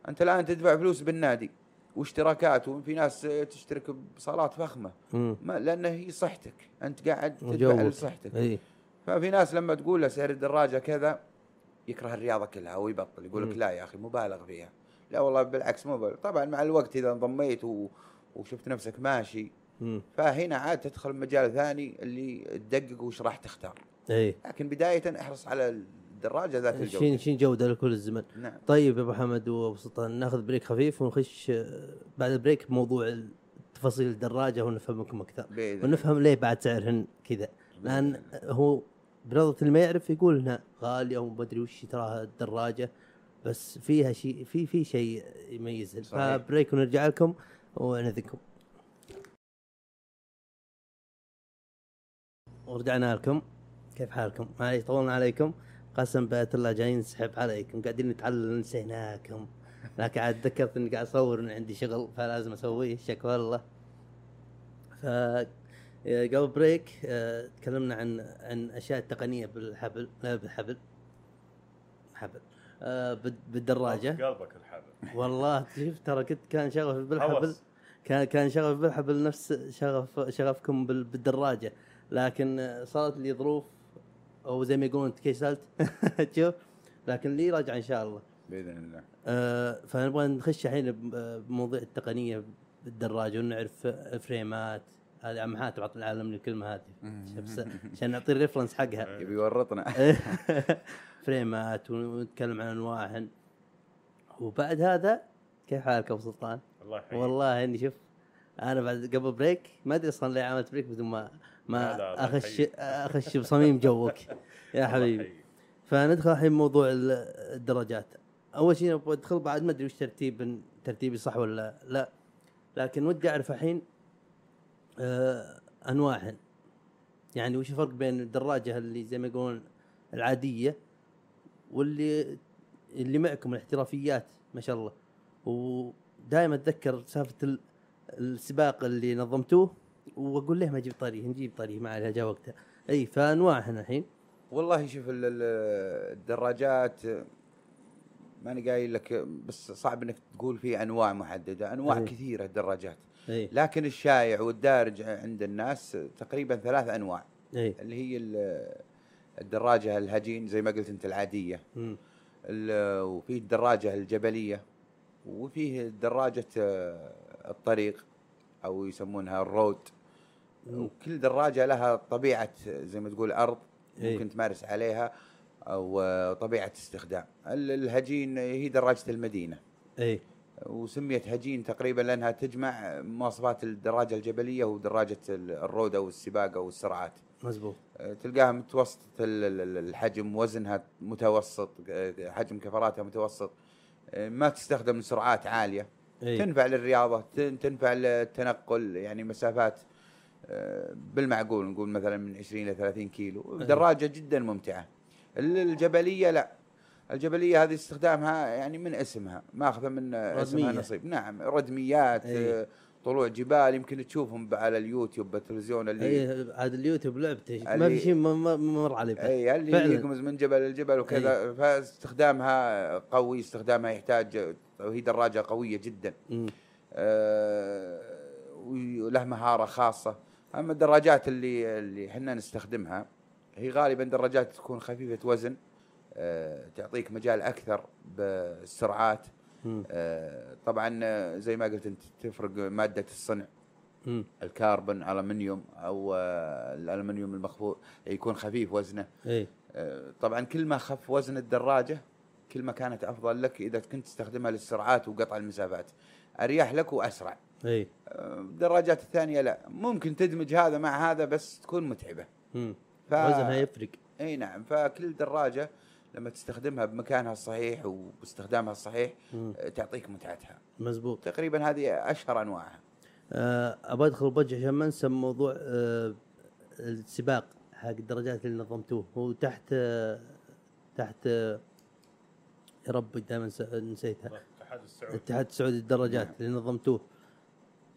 أنت الآن تدفع فلوس بالنادي واشتراكات وفي ناس تشترك بصالات فخمة. ما لأن هي صحتك أنت قاعد تدفع. لصحتك اي ففي ناس لما تقول له سعر الدراجة كذا يكره الرياضة كلها ويبطل يقول لك. لا يا أخي مبالغ فيها لا والله بالعكس مبالغ طبعا مع الوقت إذا انضميت و... وشفت نفسك ماشي. مم. فهنا عاد تدخل مجال ثاني اللي تدقق وش راح تختار. اي لكن بداية احرص على الدراجة ذات شين الجودة. شين جودة لكل الزمن. نعم. طيب يا أبو حمد وابو سلطان ناخذ break خفيف ونخش آه، بعد ال break بموضوع تفاصيل الدراجة ونفهم منكم أكثر. بإذن ونفهم ليه بعد سعرهن كذا. لأن هو بنظرة اللي ما يعرف يقول انها غالية ومدري وش تراها الدراجة. بس فيها شيء في في شيء يميزها. ف break ونرجع لكم ونأخذكم ورجعنا لكم. كيف حالكم؟ معليش طولنا عليكم. قسم بآية الله جايين نسحب عليكم. قاعدين نتعلم نسيناكم. لكن عاد تذكرت إني قاعد أصور إن عندي شغل فلازم أسويه. شكوى الله. ف قبل بريك آه، تكلمنا عن عن أشياء تقنية بالحبل. لا بالحبل. حبل. آه، بال- بالدراجة. قلبك الحبل. والله شفت ترى كنت كان شغف بالحبل. كان كان شغف بالحبل نفس شغف شغفكم بال- بالدراجة. لكن صارت لي ظروف أو زي ما يقولون تكيسلت شوف لكن لي راجع إن شاء الله. بإذن الله. آه، فنبغى نخش الحين ب- بموضوع التقنية بالدراجة ونعرف فريمات. هذه عم حاتم عطني العالم الكلمة هذه عشان نعطي ال reference حقها. يبي يورطنا. فريمات ونتكلم عن انواعهن وبعد هذا كيف حالك أبو سلطان؟ الله يحييك. والله إني شوف أنا بعد قبل break ما أدري أصلا ليه عملت break بدون ما ما اخش. أخش بصميم جوك. يا حبيبي. فندخل الحين موضوع ال- الدرجات. أول شيء أدخل بعد ما أدري وش ترتيب ترتيبي صح ولا لا. لكن ودي أعرف الحين أنواعهن. يعني وش الفرق بين الدراجة اللي زي ما يقولون العادية واللي اللي معكم الاحترافيات ما شاء الله. ودائما أتذكر سالفة ال- السباق اللي نظمتوه وأقول ليه ما أجيب طريه نجيب طريه ما عليها جا وقتها. أي فأنواعهن الحين. والله شوف ال- ال- الدراجات ماني قايل لك بس صعب إنك تقول في أنواع محددة أنواع إيه. كثيرة الدراجات. إي. لكن الشائع والدارج عند الناس تقريبا ثلاث أنواع. إي. اللي هي ال- الدراجة الهجين زي ما قلت أنت العادية. وفيه الدراجة الجبلية وفيه دراجة آه، الطريق أو يسمونها الرود. وكل دراجة لها طبيعة زي ما تقول أرض. ممكن تمارس عليها أو آه، طبيعة استخدام. ال- الهجين هي دراجة المدينة. إي. وسميت هجين تقريبا لأنها تجمع مواصفات الدراجة الجبلية ودراجة ال- الرود أو السباق أو السرعات مزبوط. آه، تلقاها ال- الحجم وزنها متوسط آه، حجم كفراتها متوسط. آه، ما تستخدم لسرعات عالية. اي تنفع للرياضة تن- تنفع للتنقل يعني مسافات بالمعقول نقول مثلا من 20 إلى 30 كيلو. دراجة جدا ممتعة. ال- الجبلية لا. الجبلية هذه استخدامها يعني من اسمها ماخذة من آه، اسمها ردمية. نصيب نعم ردميات أي. آه، طلوع جبال يمكن تشوفهم على اليوتيوب بالتلفزيون اللي اي عاد اليوتيوب لعبته ما في شيء مر علي بعد. اي اللي فعلاً. يقمز من جبل لجبل وكذا فاستخدامها قوي استخدامها يحتاج وهي دراجه قوية جدا. آه، وله مهارة خاصة أما الدراجات اللي اللي إحنا نستخدمها هي غالبا دراجات تكون خفيفة وزن تعطيك مجال أكثر بالسرعات. آه، طبعا آه، زي ما قلت أنت تفرق مادة الصنع. الكربون الومنيوم أو آه، الالومنيوم المخفوض يكون خفيف وزنه. اي آه، طبعا كل ما خف وزن الدراجة كل ما كانت أفضل لك إذا كنت تستخدمها للسرعات وقطع المسافات. أريح لك وأسرع. اي آه، الدراجات الثانية لا. ممكن تدمج هذا مع هذا بس تكون متعبة. مم. ف... وزنها يفرق. إي نعم. فكل دراجة لما تستخدمها بمكانها الصحيح وباستخدامها الصحيح تعطيك متعتها. مزبوط. تقريبا هذه أشهر أنواعها. آه، أبغى أدخل بوجه عشان ما انسى موضوع آه، السباق حق الدرجات اللي نظمتوه. هو تحت آه، تحت يا رب دائما نسيتها. الاتحاد السعودي. الاتحاد السعودي للدرجات نعم. اللي نظمتوه.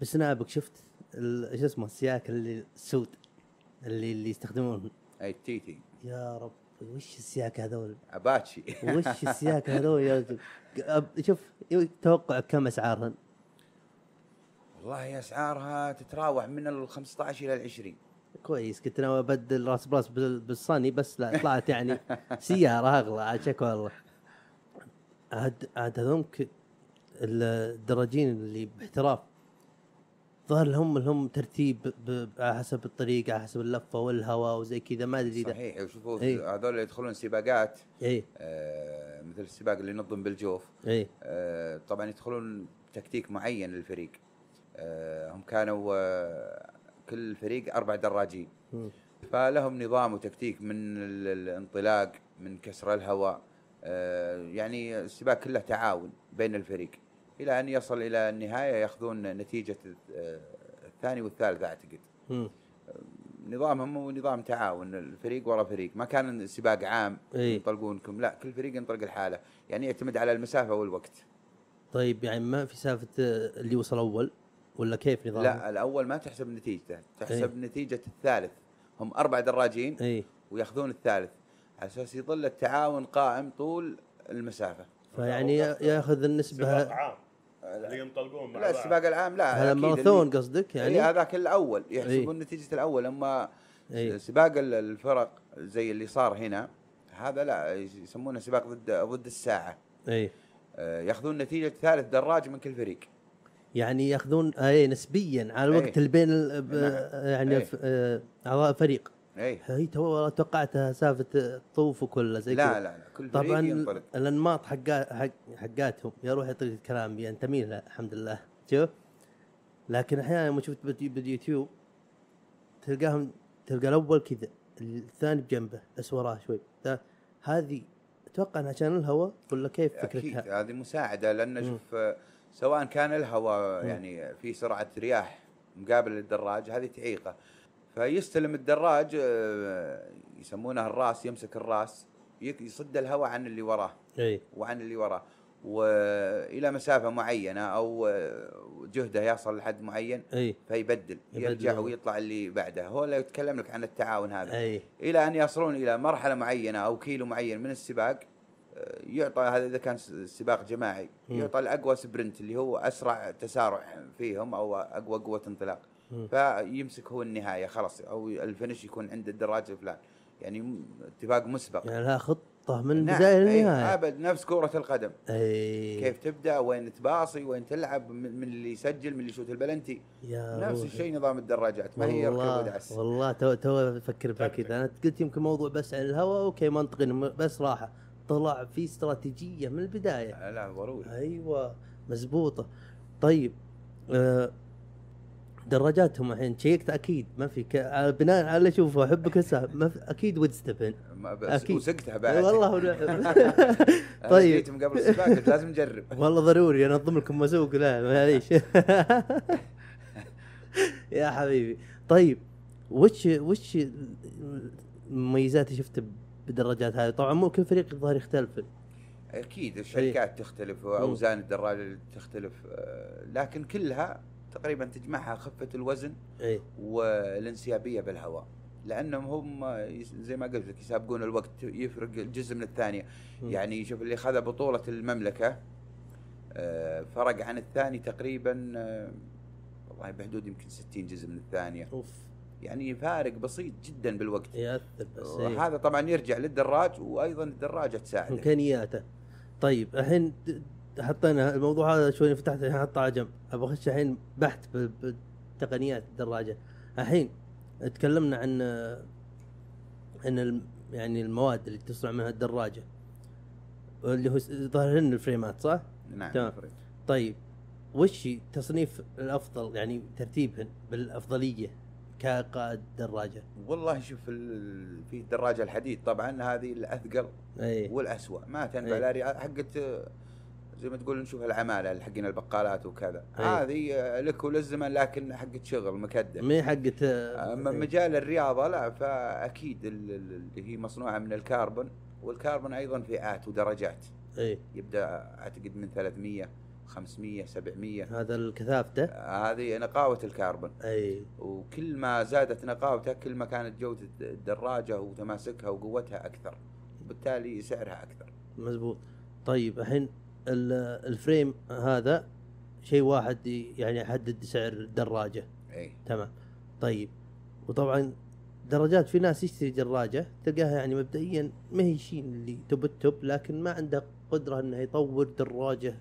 بسنابك شفت ال- شو اسمه السياك اللي السود اللي اللي يستخدمون أي التيتي يا رب. وش السياك هذول؟ أباتشي. وش السياك هذول يا رجل؟ شوف توقع كم أسعارهن؟ والله أسعارها تتراوح من ال 15 إلى ال 20 كويس كنت ناوي أبدل راس براس بال- بالصني بس لا طلعت يعني سيارة أغلى عاد شكوى والله. عاد عاد هذونك الدراجين اللي باحتراف ظهر لهم لهم ترتيب ب- ب- على حسب الطريق على حسب اللفة والهواء وزي كذا ما أدري صحيح. وشوفوا. هذول اللي يدخلون سباقات إي. آه مثل السباق اللي ينظم بالجوف. إي. آه طبعا يدخلون تكتيك معين للفريق. آه هم كانوا آه كل فريق أربع دراجين. فلهم نظام وتكتيك من ال- الانطلاق من كسر الهواء. آه يعني السباق كله تعاون بين الفريق. إلى أن يصل إلى النهاية يأخذون نتيجة الثاني والثالث أعتقد. نظامهم هو نظام تعاون الفريق ورا فريق. ما كان سباق عام إيه. ينطلقونكم لا كل فريق ينطلق الحاله يعني يعتمد على المسافة والوقت. طيب يعني ما في سالفه اللي وصل أول؟ ولا كيف نظام لا الأول ما تحسب نتيجته تحسب إيه. نتيجة الثالث. هم أربع دراجين إي. ويأخذون الثالث. على أساس يظل التعاون قائم طول المسافة. فيعني يا- يأخذ سباق النسبة عام. اللي ينطلقون مع لا. السباق العام لا هذا أكيد ماراثون اللي- قصدك يعني يعني هذاك الأول يحسبون نتيجة الأول أما إيه. سباق ال- الفرق زي اللي صار هنا هذا لا يسمونه سباق ضد ضد الساعة اي آه، ياخذون نتيجة ثالث دراج من كل فريق يعني ياخذون اي نسبيا على الوقت إيه. اللي بين نعم. يعني إيه. آه، أعضاء الفريق اي هي تو توقعتها سالفة طوف وكلها زي لا كذا. لا لا كل طبعا ينطلق الأنماط حقا حق حقاتهم يا روحي طريقه كلام ينتمي لها الحمد لله. شوف. لكن أحيانا لما شفت باليو- باليوتيوب تلقاهم تلقى الأول كذا الثاني بجنبه بس وراه شوي. هذه أتوقع إنها عشان الهواء ولا كيف أكيد فكرتها؟ هذه مساعدة لأن. شوف سواء كان الهواء. يعني في سرعة رياح مقابل للدراج هذه تعيقه. فيستلم الدراج آه، يسمونه الراس يمسك الراس يصد الهواء عن اللي وراه. إي. وعن اللي وراه. وإلى مسافة معينة أو آه، جهده يصل لحد معين إي. فيبدل يبدل يرجع. ويطلع اللي بعده. هو اللي يتكلم لك عن التعاون هذا. إي. إلى أن يصلون إلى مرحلة معينة أو كيلو معين من السباق آه، يعطى هذا إذا كان سباق جماعي مم. يعطى الأقوى sprint اللي هو أسرع تسارع فيهم أو أقوى قوة انطلاق. فيمسك هو النهاية خلاص أو ال finish يكون عند الدراج الفلان يعني اتفاق مسبق. يعني لها خطة من نعم، البدايه أي، للنهايه أبد نفس كرة القدم. إي. كيف تبدأ وين تباصي وين تلعب من من اللي يسجل من اللي يشوت البلنتي. يا نفس. الشيء نظام الدراجات. ما هي والله ودعس. والله تو تو أفكر فيها كذا. أنا قلت يمكن موضوع بس عن الهواء okay منطقي بس راحة. طلع في استراتيجية من البداية. لا ضروري. أيوه مزبوطة. طيب آه دراجاتهم الحين شيكت أكيد ما في ك... على بناء على اللي أشوفه أحبك هسه ما في أكيد ودستبن ما بس أكيد. وسقتها بعد. والله طيب. جيت من قبل السباق قلت لازم نجرب. والله ضروري أنظم لكم مسوق لا معليش. يا حبيبي. طيب وش وش المميزات اللي شفتها بالدراجات هذه؟ طبعا مو كل فريق الظاهر يختلف. أكيد الشركات تختلف وأوزان الدراجة تختلف آه، لكن كلها تقريبا تجمعها خفة الوزن اي والانسيابية بالهواء. لأنهم هم زي ما قلت لك يسابقون الوقت يفرق جزء من الثانية. يعني شوف اللي خذ بطولة المملكة آه، فرق عن الثاني تقريبا آه، والله بحدود يمكن 60 جزء من الثانية أوف. يعني فارق بسيط جدا بالوقت. يأثر بس إيه. وهذا طبعا يرجع للدراج وأيضا الدراجة تساعده. إمكانياته. طيب الحين حطينا الموضوع هذا شوي فتحت الحين حطه على جنب. أبغى أخش الحين بحث بتقنيات الدراجة. الحين تكلمنا عن ان يعني المواد اللي تصنع منها الدراجة اللي هو ظاهرين الفريمات صح؟ نعم تمام. طيب وش تصنيف الأفضل؟ يعني ترتيبهن بالأفضلية كقائد دراجة. والله شوف في الدراجة الحديد طبعا هذه الأثقل اي والأسوأ. ما تنفع. لا ري- حقت زي ما تقول نشوف العمالة حقين البقالات وكذا. إيه. هذه آه، لك وللزمن لكن حقت شغل مكدم مي حقت أما إيه. مجال الرياضة لا فأكيد ال- ال- اللي هي مصنوعة من الكربون والكربون أيضا فئات ودرجات. اي يبدأ أعتقد من 300 500 700 هذا الكثافته؟ هذه نقاوة الكربون. اي وكل ما زادت نقاوتها كل ما كانت جودة الدراجة وتماسكها وقوتها أكثر وبالتالي سعرها أكثر. مزبوط. طيب الحين ال- ال frame هذا شيء واحد يعني يحدد سعر الدراجة. اي تمام. طيب. وطبعا دراجات في ناس يشتري دراجة تلقاها يعني مبدئيا ما هي شيء اللي توب التوب لكن ما عنده قدرة إنه يطور دراجة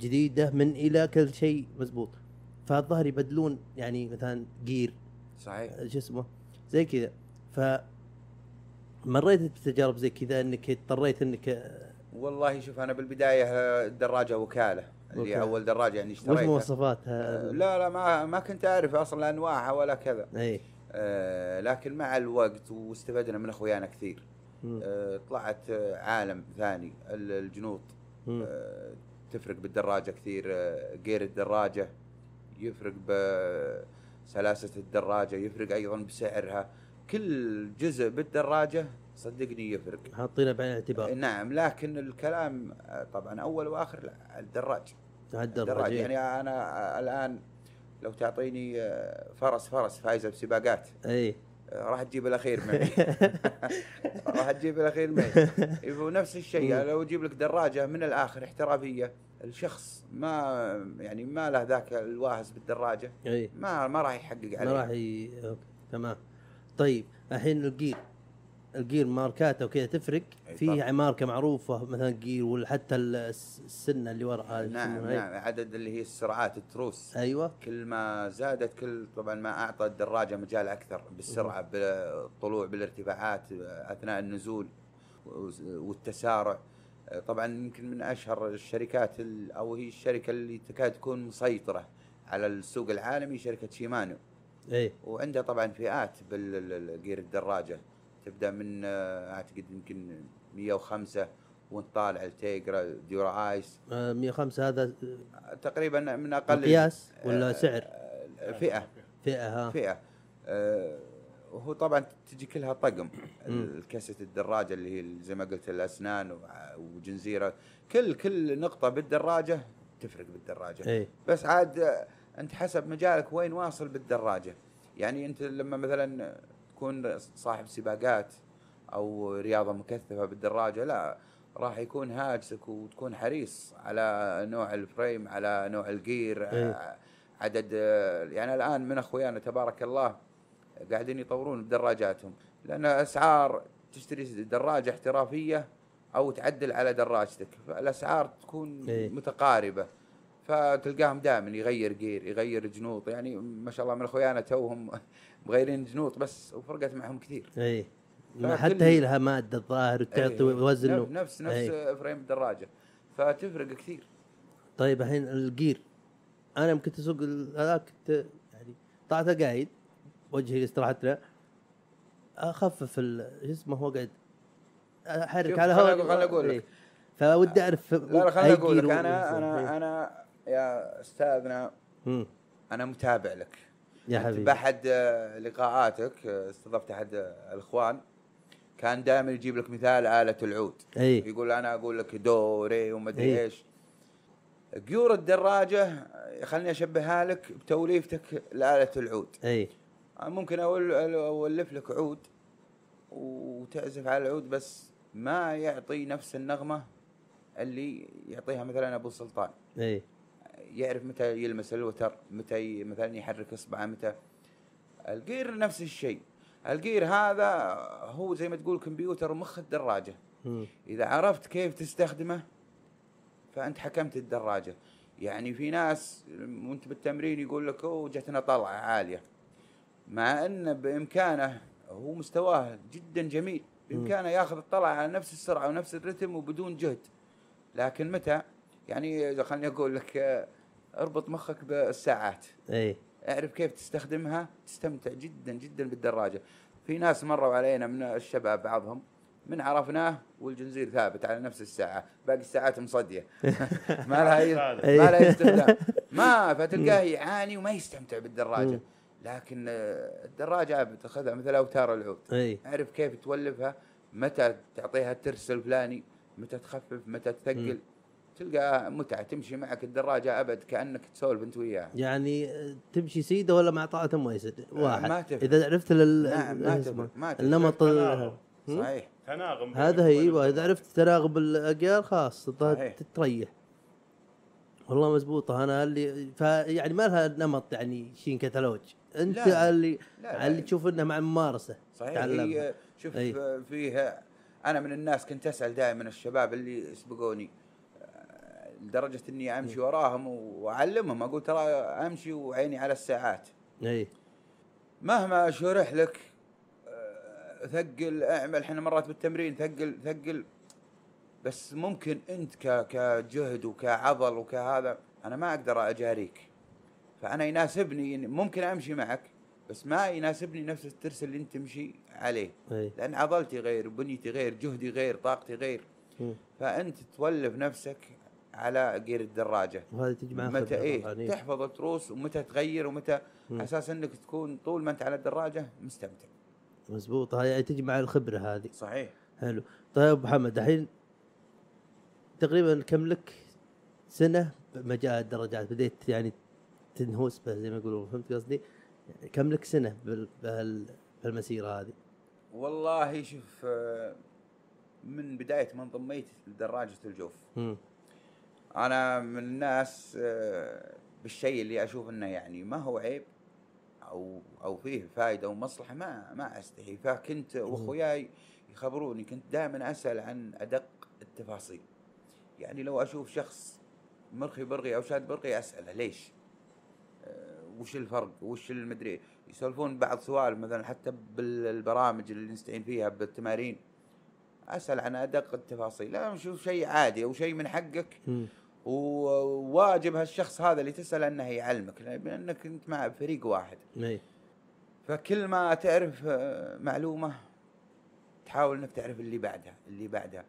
جديدة من إلى كل شيء مزبوط فالظاهر يبدلون يعني مثلا gear صحيح. شو اسمه؟ زي كذا. ف مريت بتجارب زي كذا إنك اضطريت إنك والله شوف أنا بالبداية آه، الدراجة وكالة اللي وكالة. أول دراجة يعني وش اشتريتها مواصفاتها؟ آه، لا لا ما ما كنت أعرف أصلا أنواعها ولا كذا إي آه، لكن مع الوقت واستفدنا من أخويانا كثير. آه، طلعت آه، عالم ثاني ال- الجنوط. آه، تفرق بالدراجة كثير آه، جير الدراجة يفرق بسلاسه الدراجة يفرق أيضا بسعرها كل جزء بالدراجة صدقني يفرق. حاطينه بعين الاعتبار. نعم لكن الكلام آه، طبعا أول وآخر الدراج. على الدراج الدراجه يعني أنا آه، الآن لو تعطيني آه، فرس فرس فايزة بسباقات اي آه، راح تجيب الأخير معي راح تجيب الأخير معي إيه، ونفس الشيء. لو أجيب لك دراجة من الآخر احترافية الشخص ما يعني ما له ذاك الواهس بالدراجة اي ما ما راح يحقق عليه. ما راح ي... تمام. طيب الحين الجير الجير ماركاته وكذا تفرق. في. ماركة معروفة مثلا جير ولا حتى الس- السنة اللي ورا هذه نعم. نعم عدد اللي هي السرعات التروس. أيوه. كل ما زادت كل طبعا ما أعطى الدراجة مجال أكثر بالسرعة بالطلوع بالارتفاعات أثناء النزول والتسارع. طبعا يمكن من أشهر الشركات ال- أو هي الشركة اللي تكاد تكون مسيطرة على السوق العالمي شركة شيمانو. اي وعندها طبعا فئات بالجير الدراجة. تبدأ من آه، أعتقد يمكن 105 وانت طالع التيجرا ديورا آيس. آه 105 هذا تقريبا من أقل مقياس ولا آه، سعر؟ آه، فئة. فئة ها. فئة. آه، وهو طبعا تجي كلها طقم. مم. الكاسه الدراجة اللي هي زي ما قلت الأسنان وجنزيرة. كل كل نقطة بالدراجة تفرق بالدراجة. اي بس عاد آه، أنت حسب مجالك وين واصل بالدراجة. يعني أنت لما مثلا تكون صاحب سباقات أو رياضة مكثفة بالدراجة لا راح يكون هاجسك وتكون حريص على نوع الفريم على نوع الجير إيه. عدد يعني الآن من أخويانا تبارك الله قاعدين يطورون بدراجاتهم لأن اسعار تشتري دراجة احترافية أو تعدل على دراجتك فالأسعار تكون إيه. متقاربة فتلقاهم دائما يغير جير يغير جنوط يعني ما شاء الله من أخويانا توهم مغيرين جنوط بس وفرقت معهم كثير اي حتى هي لها مادة الظاهر وتعطي إيه، وزن نفس نفس, نفس إيه. فريم الدراجة فتفرق كثير طيب الحين الجير أنا يمكن أسوق هذاك كنت يعني طلعت قايد وجهي لاستراحتنا أخفف شو اسمه هو قاعد أحرك على هواء خلنا أقول لك. إيه. فودي أعرف لا لا خليني أقول لك أنا أنا إيه. أنا يا أستاذنا مم. أنا متابع لك يا حبيبي. بأحد آه، لقاءاتك آه، استضفت أحد آه، الإخوان. كان دائما يجيب لك مثال آلة العود. إي. يقول أنا أقول لك دو ري وما ادري إيه. إيش. قيور الدراجة آه، خليني أشبهها لك بتوليفتك لآلة العود. إي. ممكن أول- أولف لك عود وتعزف على العود بس ما يعطي نفس النغمة اللي يعطيها مثلا أبو سلطان إي. يعرف متى يلمس الوتر متى مثلا يحرك إصبعه متى. الجير نفس الشيء. الجير هذا هو زي ما تقول كمبيوتر مخ الدراجة. إذا عرفت كيف تستخدمه فأنت حكمت الدراجة. يعني في ناس وأنت بالتمرين يقول لك أوه جتنا طلعة عالية. مع إن بإمكانه هو مستواه جدا جميل. بإمكانه ياخذ الطلعة على نفس السرعة ونفس الرتم وبدون جهد. لكن متى؟ يعني خليني أقول لك اربط مخك بالساعات. إي. اعرف كيف تستخدمها تستمتع جدا جدا بالدراجة. في ناس مروا علينا من الشباب بعضهم من عرفناه والجنزير ثابت على نفس الساعة. باقي الساعات مصدية. ما لها أي- ما لها استخدام. ما فتلقاه يعاني وما يستمتع بالدراجة. لكن الدراجة بتاخذها مثل أوتار العود. إي. اعرف كيف تولفها متى تعطيها الترس الفلاني متى تخفف متى تثقل. تلقى متعة تمشي معك الدراجة أبد كأنك تسولف أنت وياها يعني آه، تمشي سيدة ولا مع طاعه ما يسد واحد ما تفرق. إذا عرفت لل... نعم ما. تفرق ما تفرق النمط؟ صحيح تناغم هذا هي إيوه إذا عرفت تناغم الاجيال خلاص. تتريح والله مزبوطة أنا اللي فيعني ما لها نمط يعني شين كتالوج أنت لا،. على اللي لا، لا. اللي تشوف انه مع ممارسة صحيح تعلمها. هي شوف أي. آه، فيه أنا من الناس كنت أسأل دائما الشباب اللي سبقوني آه، لدرجة إني أمشي وراهم وأعلمهم. أقول ترى أمشي وعيني على الساعات. اي مهما شرح لك آه، ثقل اعمل. إحنا مرات بالتمرين ثقل ثقل. بس ممكن أنت كجهد وكعضل وكهذا أنا ما أقدر أجاريك. فأنا يناسبني ممكن أمشي معك بس ما يناسبني نفس الترس اللي أنت تمشي عليه. اي لأن عضلتي غير بنيتي غير جهدي غير طاقتي غير. مم. فأنت تولف نفسك على جير الدراجة وهذه تجي مع متى إيه إيه. تحفظ التروس ومتى تغير ومتى مم. أساس إنك تكون طول ما أنت على الدراجة مستمتع مزبوطه هاي تجي مع الخبرة هذه صحيح حلو طيب أبو محمد الحين تقريبا كم لك سنة بمجال الدراجات بديت يعني تنهوس به زي ما يقولون فهمت قصدي؟ يعني كم لك سنة بهالمسيره هذه؟ والله شوف آه، من بداية ما انضميت لدراجه الجوف مم. أنا من الناس آه، بالشيء اللي أشوف إنه يعني ما هو عيب أو أو فيه فائده ومصلحة ما ما أستحي. فكنت وأخوياي يخبروني كنت دائما أسأل عن أدق التفاصيل. يعني لو أشوف شخص مرخي برغي أو شاد برغي أسأله ليش؟ آه، وش الفرق؟ وش المدري؟ يسولفون بعض سوالف مثلا حتى بالبرامج اللي نستعين فيها بالتمارين. أسأل عن أدق التفاصيل. لا نشوف شيء عادي أو شيء من حقك. وواجب هالشخص هذا اللي تسأل انه يعلمك لانك أنت مع فريق واحد. اي فكل ما تعرف معلومة تحاول إنك تعرف اللي بعدها اللي بعدها.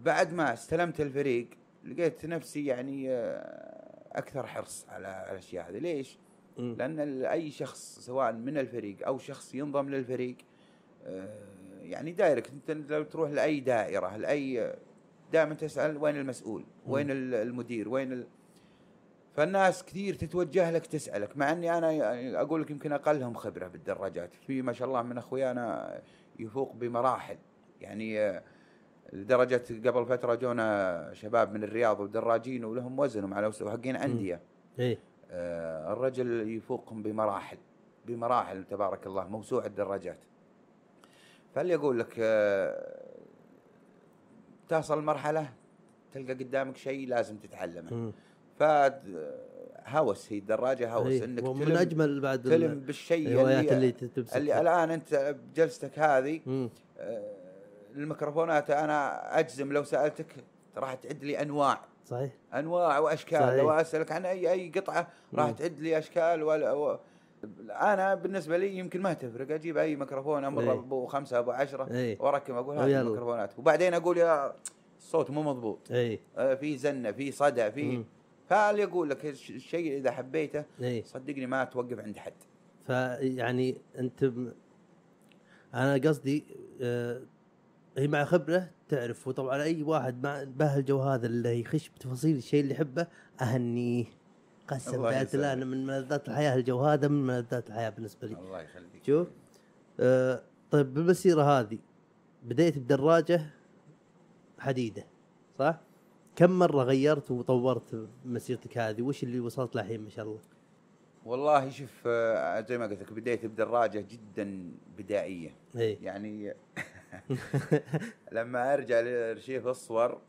بعد ما استلمت الفريق لقيت نفسي يعني آه، أكثر حرص على الأشياء هذه. ليش؟ مم. لأن أي شخص سواء من الفريق أو شخص ينضم للفريق آه، يعني دايركت. أنت لو تروح لأي دائرة لأي دائما تسأل وين المسؤول؟ وين ال- المدير؟ وين ال... فالناس كثير تتوجه لك تسألك مع إني أنا أقول لك يمكن أقلهم خبرة بالدراجات في ما شاء الله من أخويانا يفوق بمراحل. يعني آه، لدرجة قبل فترة جونا شباب من الرياض ودراجين ولهم وزنهم على مستوى حقين أندية. اي آه، الرجل يفوقهم بمراحل بمراحل تبارك الله موسوعة الدراجات. فاللي يقول لك آه، تصل مرحلة تلقى قدامك شيء لازم تتعلمه. فهوس هي الدراجة هوس إي. إنك ومن تلم, أجمل بعد تلم بالشيء اللي اللي, اللي الآن أنت بجلستك هذه. آه، الميكروفونات أنا أجزم لو سألتك راح تعد لي أنواع صحيح أنواع وأشكال صحيح. لو أسألك عن اي أي قطعة راح. تعد لي أشكال ولا. أنا بالنسبة لي يمكن ما تفرق أجيب أي ميكروفون أمر إيه. أبو خمسة أبو عشرة إيه. وأركب أقول هذه. الميكروفونات وبعدين أقول يا الصوت مو مضبوط اي آه، في زنة في صدى في. فاللي يقول لك الش- الشيء إذا حبيته اي صدقني ما توقف عند حد فيعني أنت م... أنا قصدي آه هي مع خبرة تعرف وطبعا أي واحد مع بهالجو هذا اللي يخش بتفاصيل الشيء اللي يحبه أهنيه قسم يسلمك. أنا من ملذات الحياة الجو هذا من ملذات الحياة بالنسبة لي الله يخليك شوف آه طيب بالمسيرة هذه بديت بدراجة حديدة صح؟ كم مرة غيرت وطورت مسيرتك هذه؟ وش اللي وصلت له الحين ما شاء الله؟ والله شوف آه، زي ما قلت لك بديت بدراجة جدا بدائية اي يعني لما أرجع لارشيف الصور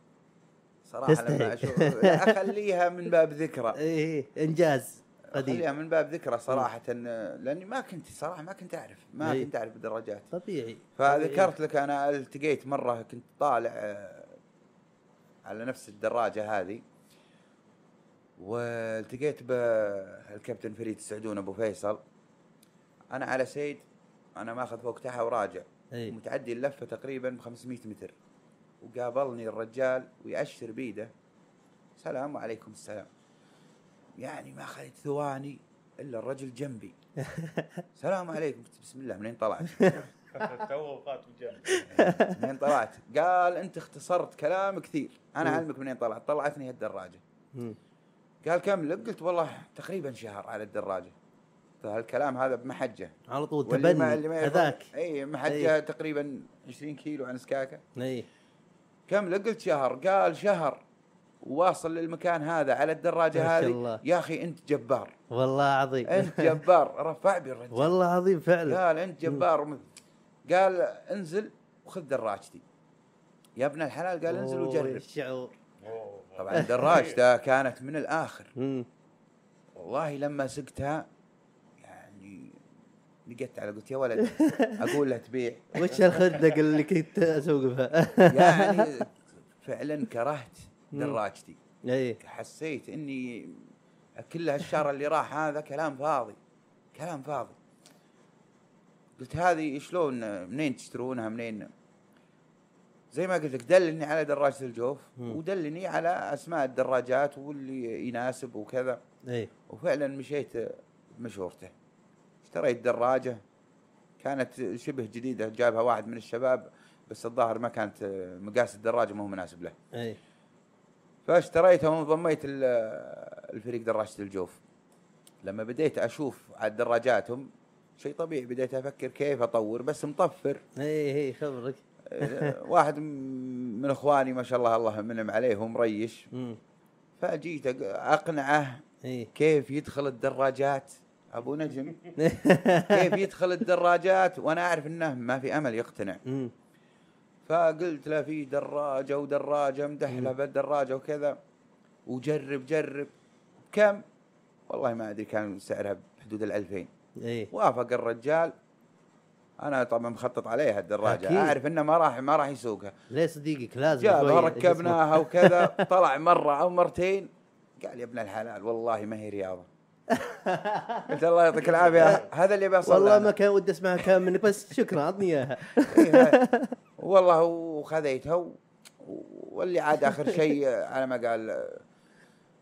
صراحة تستحي. لما أشوف أخليها من باب ذكرى. اي اي إنجاز قديم. أخليها من باب ذكرى صراحة لأني ما كنت صراحة ما كنت أعرف ما إيه. كنت أعرف الدراجات طبيعي. فذكرت لك أنا التقيت مرة كنت طالع آه، على نفس الدراجة هذه والتقيت بالكابتن فريد السعدون أبو فيصل. أنا على سيد أنا ماخذ فوق تحت وراجع. اي متعدي اللفة تقريبا ب 500 متر. وقابلني الرجال ويأشر بيده. سلام وعليكم السلام. يعني ما خليت ثواني إلا الرجل جنبي. سلام عليكم. قلت بسم الله منين طلعت؟ تو فات منين طلعت؟ قال أنت اختصرت كلام كثير. أنا. أعلمك منين طلعت. طلعتني الدراجة. مم. قال كم لك؟ قلت والله تقريبا شهر على الدراجة. فهالكلام هذا بمحجة. على طول تبني هذاك. اي محجة أي. تقريبا 20 كيلو عن سكاكة. اي كم؟ قلت شهر. قال شهر. واصل للمكان هذا على الدراجة هذه. الله. يا أخي أنت جبار. والله عظيم. أنت جبار. رفع بي الرجال. والله عظيم فعلا. قال أنت جبار. قال انزل وخذ دراجتي. يا ابن الحلال قال انزل وجرب. الشعور. طبعا دراجته كانت من الآخر. والله لما سقتها نقت على قلت يا ولد أقول له تبيع. وش الخندق اللي كنت اسوق بها؟ يعني فعلا كرهت دراجتي. أي. حسيت إني كل هالشهر اللي راح هذا كلام فاضي كلام فاضي. قلت هذه شلون منين تشترونها؟ منين؟ زي ما قلت لك دلني على دراجة الجوف. ودلني على أسماء الدراجات واللي يناسب وكذا. أي. وفعلا مشيت بمشورته اشتريت دراجة كانت شبه جديدة جابها واحد من الشباب بس الظاهر ما كانت مقاس الدراجة ما هو مناسب له. أي. فاشتريتها وانضميت ال- الفريق دراجة الجوف. لما بديت أشوف على دراجاتهم شيء طبيعي بديت أفكر كيف أطور بس مطفر. أي أي خبرك. واحد من إخواني ما شاء الله الله منعم عليه ومريش. فجيت أقنعه كيف يدخل الدراجات. أبو نجم. كيف يدخل الدراجات؟ وأنا أعرف إنه ما في أمل يقتنع. فقلت له في دراجة ودراجة مدحلة بالدراجة وكذا. وجرب جرب. كم؟ والله ما أدري كان سعرها بحدود ال 2000 اي وافق الرجال. أنا طبعا مخطط عليها الدراجة. أكيد. أعرف إنه ما راح ما راح يسوقها. ليه صديقك؟ لازم جابها ركبناها وكذا. طلع مرة أو مرتين. قال يا ابن الحلال والله ما هي رياضة. قلت الله يعطيك العافية. هذا اللي بيصل والله. ما كان ودي اسمعها كان منك بس شكرا أعطني إياها. إيه،. والله وخذيتها واللي عاد آخر شيء على ما قال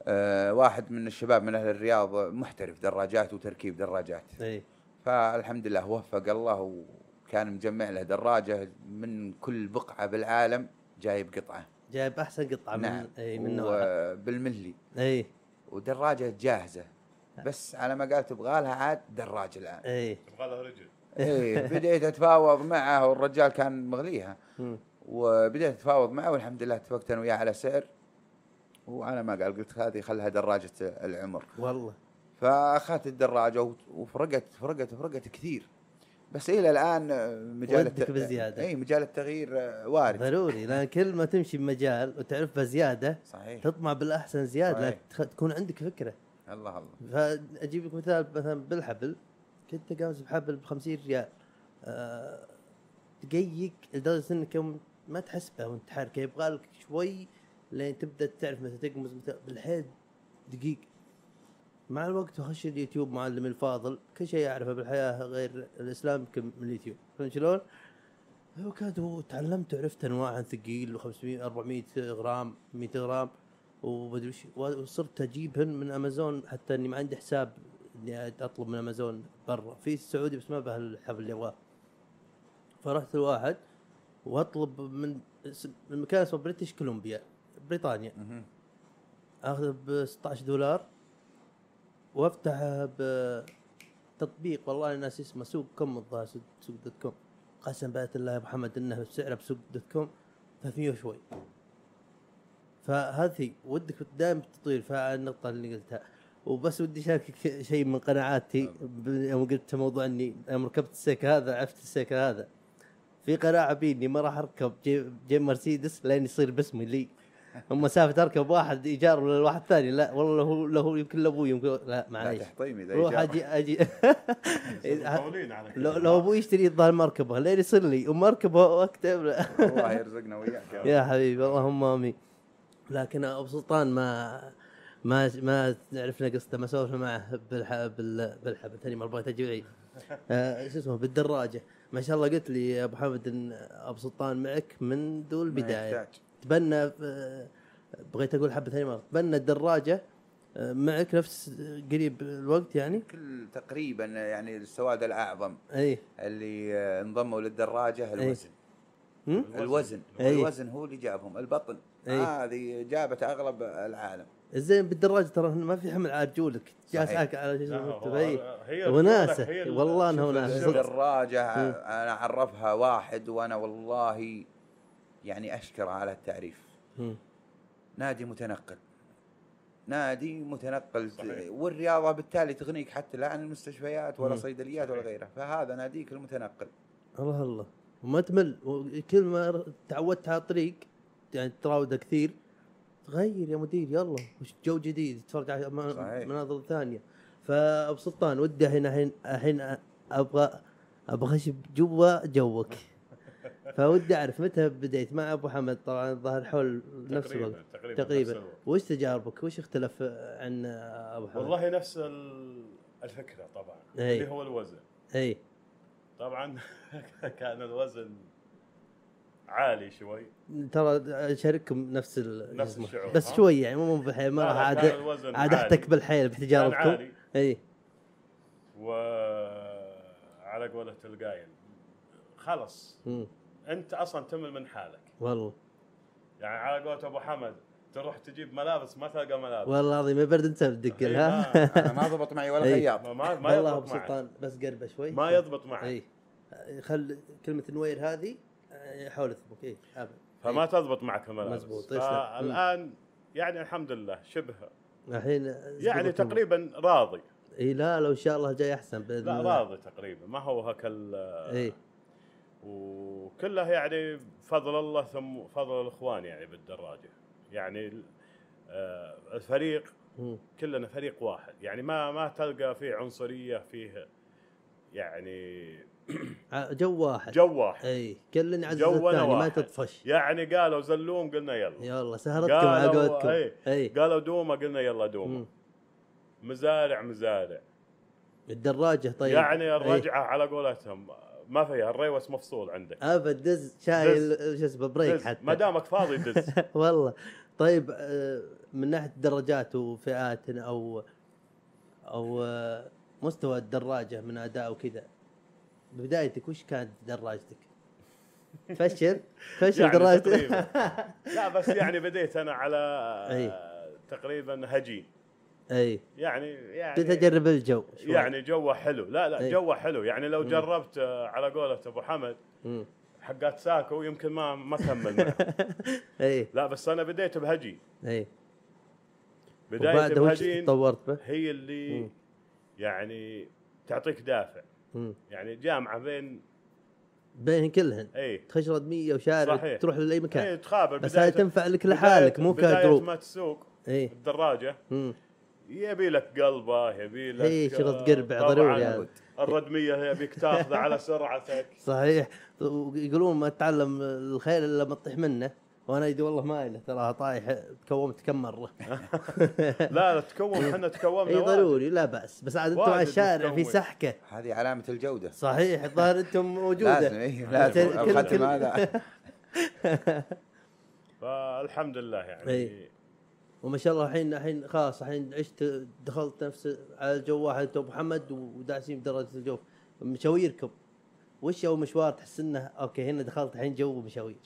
آه، واحد من الشباب من أهل الرياض محترف دراجات وتركيب دراجات. اي فالحمد لله وفق الله وكان مجمع له دراجة من كل بقعة بالعالم جايب قطعة. جايب أحسن قطعة نعم. من اي من نوعها. وبالملي. اي ودراجة جاهزة. بس على ما قال تبغى لها عاد دراجه الآن. اي تبغى لها رجل. إيه بديت أتفاوض معه والرجال كان مغليها. وبديت أتفاوض معه والحمد لله اتفقت أنا وياه على سعر وعلى ما قال قلت هذه خلها دراجة العمر. والله. فأخذت الدراجة وفرقت فرقت فرقت كثير. بس إلى الآن مجال ودك بزيادة. اي مجال التغيير وارد. ضروري لأن كل ما تمشي بمجال وتعرف بزيادة صحيح. تطمع بالأحسن زيادة صحيح. تكون عندك فكرة. الله الله. فاجيب لك مثال مثلا بالحبل. كنت قامس بحبل ب 50 ريال. أه دقيق لدرجة إنك ما تحس به وأنت تحركه يبغى لك شوي لين تبدأ تعرف متى تقمز متى بالحيل دقيق. مع الوقت اخش اليوتيوب معلم الفاضل. كل شيء اعرفه بالحياة غير الإسلام يمكن من اليوتيوب. فهمت شلون؟ وكاد وتعلمت وعرفت أنواع ثقيل و500 400 غرام 100 غرام. ومدري وصرت أجيبهن من أمازون حتى إني ما عندي حساب إني أطلب من أمازون برا. في السعودي بس ما به الحبل اللي ابغاه فرحت لواحد وأطلب من من مكان اسمه بريتش كولومبيا بريطانيا. أخذه ب 16 دولار. وافتحه بتطبيق والله ناس اسمه سوق com الظاهر سوق dot com. قسم بآيات الله يا محمد إنه بسعره بسوق dot com 300 وشوي. فهذه ودك دائما تطير فالنقطة اللي قلتها. وبس ودي أشاركك شيء من قناعاتي. يوم قلت موضوع إني يوم ركبت السيكل هذا عرفت السيكل هذا. في قناعة بيني ما راح أركب جي, جي مرسيدس لين يصير باسمي لي. هم مسافة أركب واحد إيجار ولا واحد ثاني لا والله هو له يمكن لابوي يمكن لا لا معليش. روح. أجي أجي. مطولين على كذا. لو, لو أبوي يشتري الظاهر مركبه لين يصير لي ومركبه واكتب له الله يرزقنا وياك يا رب. يا حبيبي اللهم آمين. لكن أبو سلطان ما ما ما عرفنا قصته ما سولفنا معه بالح بال بالحب ثاني مره بغيت أجي بعيد آه، شو اسمه بالدراجة. ما شاء الله قلت لي يا أبو حمد إن أبو سلطان معك من ذو ما البدايه. تبنى آه، بغيت أقول حبه ثاني مرة. تبنى الدراجة آه، معك نفس قريب الوقت يعني؟ كل تقريبا يعني السواد الأعظم إي. اللي آه، انضموا للدراجة الوزن؟ الوزن أي. الوزن هو اللي جابهم البطن أي. هذه جابت أغلب العالم الزين بالدراجة ترى ما في حمل على رجولك جالس صحيح. عاك على هي ال- والله إنها شوف وناسة. الشغل. الدراجة أنا أعرفها واحد وأنا والله يعني أشكر على التعريف. نادي متنقل نادي متنقل صحيح. والرياضة بالتالي تغنيك حتى لا عن المستشفيات ولا. صيدليات ولا غيرها فهذا ناديك المتنقل الله الله وما تمل وكل ما تعودت على الطريق يعني تراوده كثير تغير يا مدير يلا وش جو جديد تتفرج على. مناظر ثانية. فابو سلطان ودي الحين الحين الحين أبغى أبغى اخش جوا جوك. فودي أعرف متى بديت. مع أبو حمد طبعا الظاهر حول نفس الوقت. تقريبا تقريبا. وش تجاربك؟ وش اختلف عن أبو حمد؟ والله نفس ال- الفكرة طبعا. أي. اللي هو الوزن. اي طبعا كان الوزن عالي شوي ترى أشارككم نفس ال- نفس. الشعور، بس؟ شوي يعني مو بالحيل ما راح عاد عاد. أحتك بالحيل بتجاربكم إي وعلى قولة القايل خلص مم. أنت أصلا تمل من حالك والله يعني على قولة أبو حمد تروح تجيب ملابس ما تلقى ملابس. والله العظيم ما برد انت بدك إيه، ها؟ ما- أنا ما ضبط معي ولا. خياط. ما ما, والله ابو سلطان بس قربة شوي. ما يضبط معك إي. خل كلمة نوير هذه حول اثبك إي. فما. تضبط معك الملابس. مزبوط،. فالآن يعني الحمد لله شبه. الحين يعني. تقريبا راضي. إي لا لو إن شاء الله جاي أحسن بإذن لا الله. راضي تقريبا ما هو هك ال- إي. وكله يعني فضل الله ثم فضل الإخوان يعني بالدراجة. يعني آه، الفريق. كلنا فريق واحد. يعني ما ما تلقى فيه عنصرية فيه يعني ع- جو واحد. جو واحد. إي كل عز جونا الثاني ما. تطفش. يعني قالوا زلوم قلنا يلا. يلا سهرتكم قولتكم. إي قالوا دومه قلنا يلا دومه مم. مزارع مزارع. الدراجة طيب. يعني. الرجعة على قولتهم ما فيها الريوس مفصول عندك. أبد دز شايل شو اسمه brake. حتى. ما دامك فاضي دز. والله. طيب آه، من ناحية درجات وفئات أو أو آه، مستوى الدراجة من أداء وكذا بدايتك وش كانت دراجتك؟ فشل فشل يعني دراجتك تقريبا لا بس يعني بديت أنا على أي. آه، تقريبا هجين أي يعني يعني بديت أجرب الجو شوي. يعني جوه حلو لا لا أي. جوه حلو يعني لو. جربت على قولة أبو حمد مم. حقات ساكو يمكن ما ما كمل. اي لا بس أنا بديت بهجين اي بداية بهجين تطورت به؟ هي اللي. يعني تعطيك دافع. يعني جامعة بين بين كلهن اي تخش ردميه وشارع صحيح. تروح لاي مكان اي تقابل بس هاي تنفع لك لحالك مو ك group ما تسوق اي الدراجه. يبي لك قلبه يبي لك إي، شغل آه، قربع طبعاً ضروري هذا. الردمية يبيك تاخذه على سرعتك. صحيح. ويقولون ما تتعلم الخيل إلا لما تطيح منه. وأنا يدي والله ما له تراها طايح تكومت كم مرة. لا لا تكون إحنا تكومنا إي. ضروري لا بأس. بس عاد أنتم على الشارع في. سحكة. هذه علامة الجودة. صحيح الظاهر أنتم موجودة. لازم لازم. الختم هذا فالحمد لله يعني. وما شاء الله الحين الحين خلاص الحين عشت دخلت نفس على الجو واحد انت أبو محمد وداعسين بدرجة الجو. مشاويركم. وش أول مشوار تحس إنه أوكي هنا دخلت الحين جو مشاوير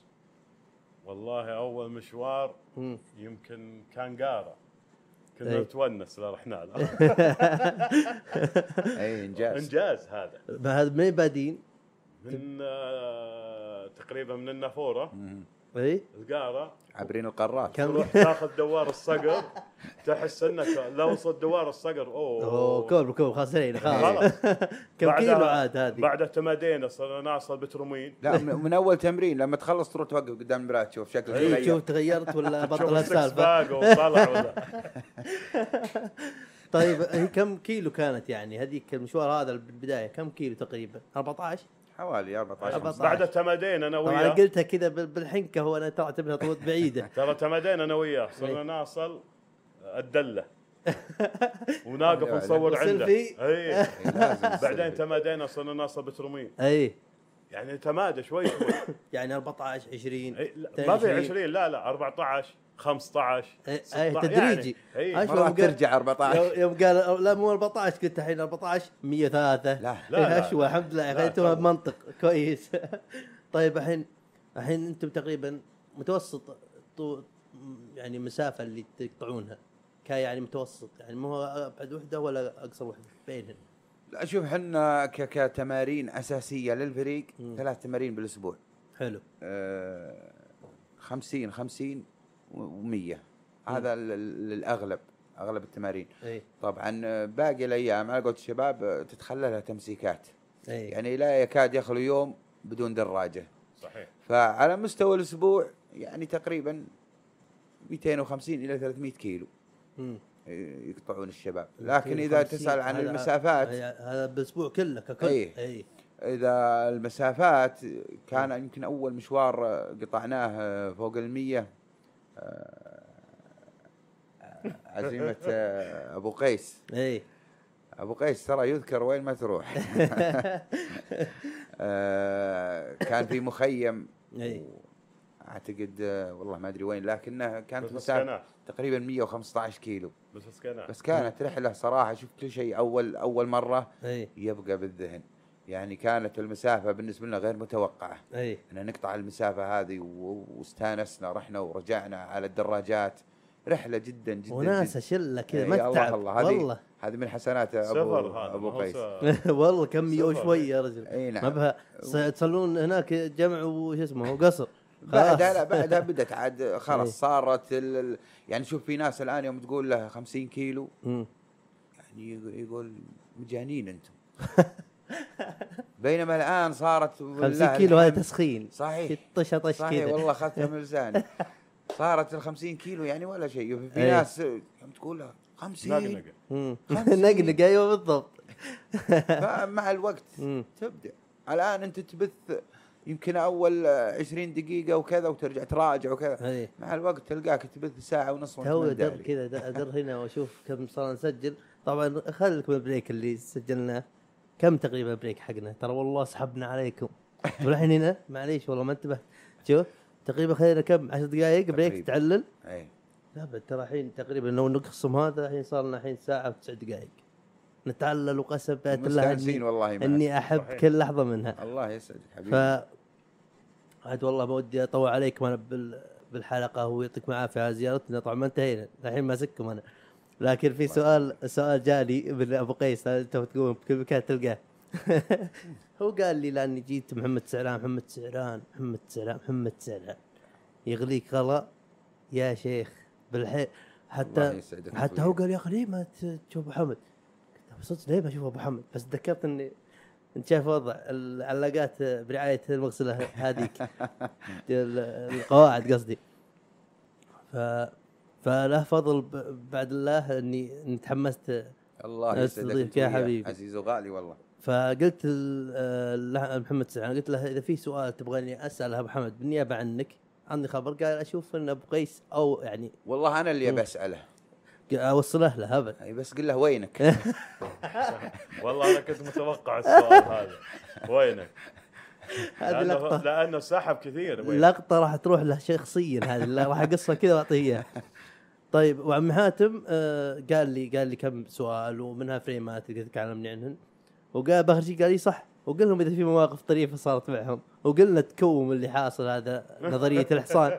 والله أول مشوار مم. يمكن كان قارة. كنا إي. نتونس لا رحنا له اي إنجاز. إنجاز هذا. هذا من بادين؟ من آه، تقريبا من النافورة. مم. إي. القارة. عابرين القارات كم؟ تروح تاخذ دوار الصقر تحس إنك لو وصلت دوار الصقر. أوه. أوه كوب كوب خلاص هنا خلاص. كم بعدها- كيلو عاد هذه؟ بعد تمادينا صرنا نوصل بترمين. لا من أول تمرين لما تخلص تروح توقف قدام المرايه تشوف شكلك إي تغير. شوف تغيرت ولا تشوف بطل السالفه باك وطلع ولا. طيب هي كم كيلو كانت يعني؟ هذيك المشوار هذا بالبدايه كم كيلو تقريبا؟ 14 حوالي 14 14. بعد تمادينا أنا طبعا وياه. قلتها كذا بال- بالحنكة وأنا ترى اعتبرها طولت بعيدة. ترى تمادينا أنا وياه. صرنا نوصل الدلة. وناقف نصور عنده. اي إي، لازم بعدين تمادينا صرنا ناصب بترمين. اي يعني تمادى شوي شوي. يعني 14 20 إي، لا، ما في 22. 20 لا لا 14 15 إي، إي، 16 تدريجي. يعني. أي يوم مرات قال- ترجع 14 يوم- قال لا مو 14 قلت الحين 14 103 لا لا، لا. أشوى الحمد لله طبعا. بمنطق كويس طيب الحين الحين أنتم تقريبا متوسط طو يعني مسافة اللي تقطعونها كا يعني متوسط يعني مو أبعد وحدة ولا أقصر وحدة بينهن لا شوف إحنا ك- كتمارين أساسية للفريق. ثلاث تمارين بالأسبوع حلو آه، 50 50 و100 هذا ال- ال- الاغلب اغلب التمارين اي طبعا آه، باقي الأيام على قولة الشباب آه، تتخللها تمسيكات اي يعني لا يكاد يخلو يوم بدون دراجه صحيح فعلى مستوى الأسبوع يعني تقريبا 250 إلى 300 كيلو مم. يقطعون الشباب لكن اذا 250 تسال عن المسافات هذا بالاسبوع كله ككل. اي اذا المسافات كان يمكن اول مشوار قطعناه فوق المية آه، عزيمة آه، أبو قيس. اي أبو قيس ترى يذكر وين ما تروح. آه، كان في مخيم. اي اعتقد آه، والله ما أدري وين لكنه كانت مسافه تقريبا 115 كيلو. بس بس كانت رحلة صراحة. شوف كل شيء أول أول مرة اي يبقى بالذهن. يعني كانت المسافة بالنسبة لنا غير متوقعة. أي. ان نقطع المسافة هذه واستانسنا رحنا ورجعنا على الدراجات. رحلة جدا جدا وناسه. شله كذا ما تتعب. هذه- والله. هذه من حسنات أبو ابو ما قيس. والله كم يو سفر. شوي يا رجل. إي ما نعم بها تصلون هناك جمع وش اسمه وقصر بعدها خلاص. لا بعدها بدت عاد. خلاص صارت ال- ال- يعني شوف في ناس الآن يوم تقول له 50 كيلو. يعني يقول- يقول مجانين أنتم. بينما الآن صارت 50 كيلو هذا تسخين. صحيح. طشة طش صحيح كذا والله أخذتها من لساني. صارت ال 50 كيلو يعني ولا شيء. في إيه. ناس يوم تقول له 50 نقنقه مم. خمسين. نقنق أيوه بالضبط. فمع الوقت. تبدأ. الآن أنت تبث يمكن أول 20 دقيقة وكذا وترجع تراجع وكذا. اي مع الوقت تلقاك تبث ساعة ونص وأنت تو. كذا در در هنا وأشوف كم صار نسجل. طبعا خليك من ال break اللي سجلناه. كم تقريبا ال break حقنا؟ ترى والله سحبنا عليكم. والحين هنا؟ معليش والله ما انتبهت شوف تقريبا خلينا كم؟ 10 دقائق بريك. تعلل. اي لا بد ترى الحين تقريبا لو نقسم هذا الحين صار لنا الحين ساعة وتسع دقائق نتعلل وقسم بيت الله إني, والله. إني أحب صحيح. كل لحظة منها. الله يسعدك ف حبيبي عاد والله ما ودي أطول عليكم أنا بال... بالحلقة ويعطيكم العافية على زيارتنا. طبعا ما انتهينا. الحين ماسككم أنا. لكن في سؤال سؤال جاني من أبو قيس أنت تقول بكل مكان تلقاه هو قال لي لأني جيت محمد سعران محمد سعران محمد سعران محمد سعران يغليك غلا يا شيخ بالحي حتى حتى. هو قال يا أخي ليه ما تشوف أبو حمد؟ صدق ليه ما أشوف أبو حمد؟ بس تذكرت إني انت شايف وضع العلاقات برعاية المغسلة هذيك ال- القواعد قصدي ف فله فضل بعد الله إني اني تحمست الله يسعدك يا. حبيبي. عزيز وغالي والله فقلت ل- له- محمد سعد قلت له إذا في سؤال تبغاني أسأله أبو حمد بالنيابة عنك عندي خبر قال أشوف ان أبو قيس أو يعني والله أنا اللي. بسأله أوصله له ابد أي بس قل له وينك والله أنا كنت متوقع السؤال هذا وينك؟ هذه لأنه لقطة لأنه سحب كثير وين؟ لقطة راح تروح له شخصيا هذه راح أقصها كذا وأعطيه إياها طيب وعم حاتم آه قال لي قال لي كم سؤال ومنها فريمات تقدر تكلمني عنهن وقال باخر شيء قال لي صح. وقل لهم إذا في مواقف طريفة صارت معهم. وقلنا تكوم اللي حاصل هذا نظرية الحصان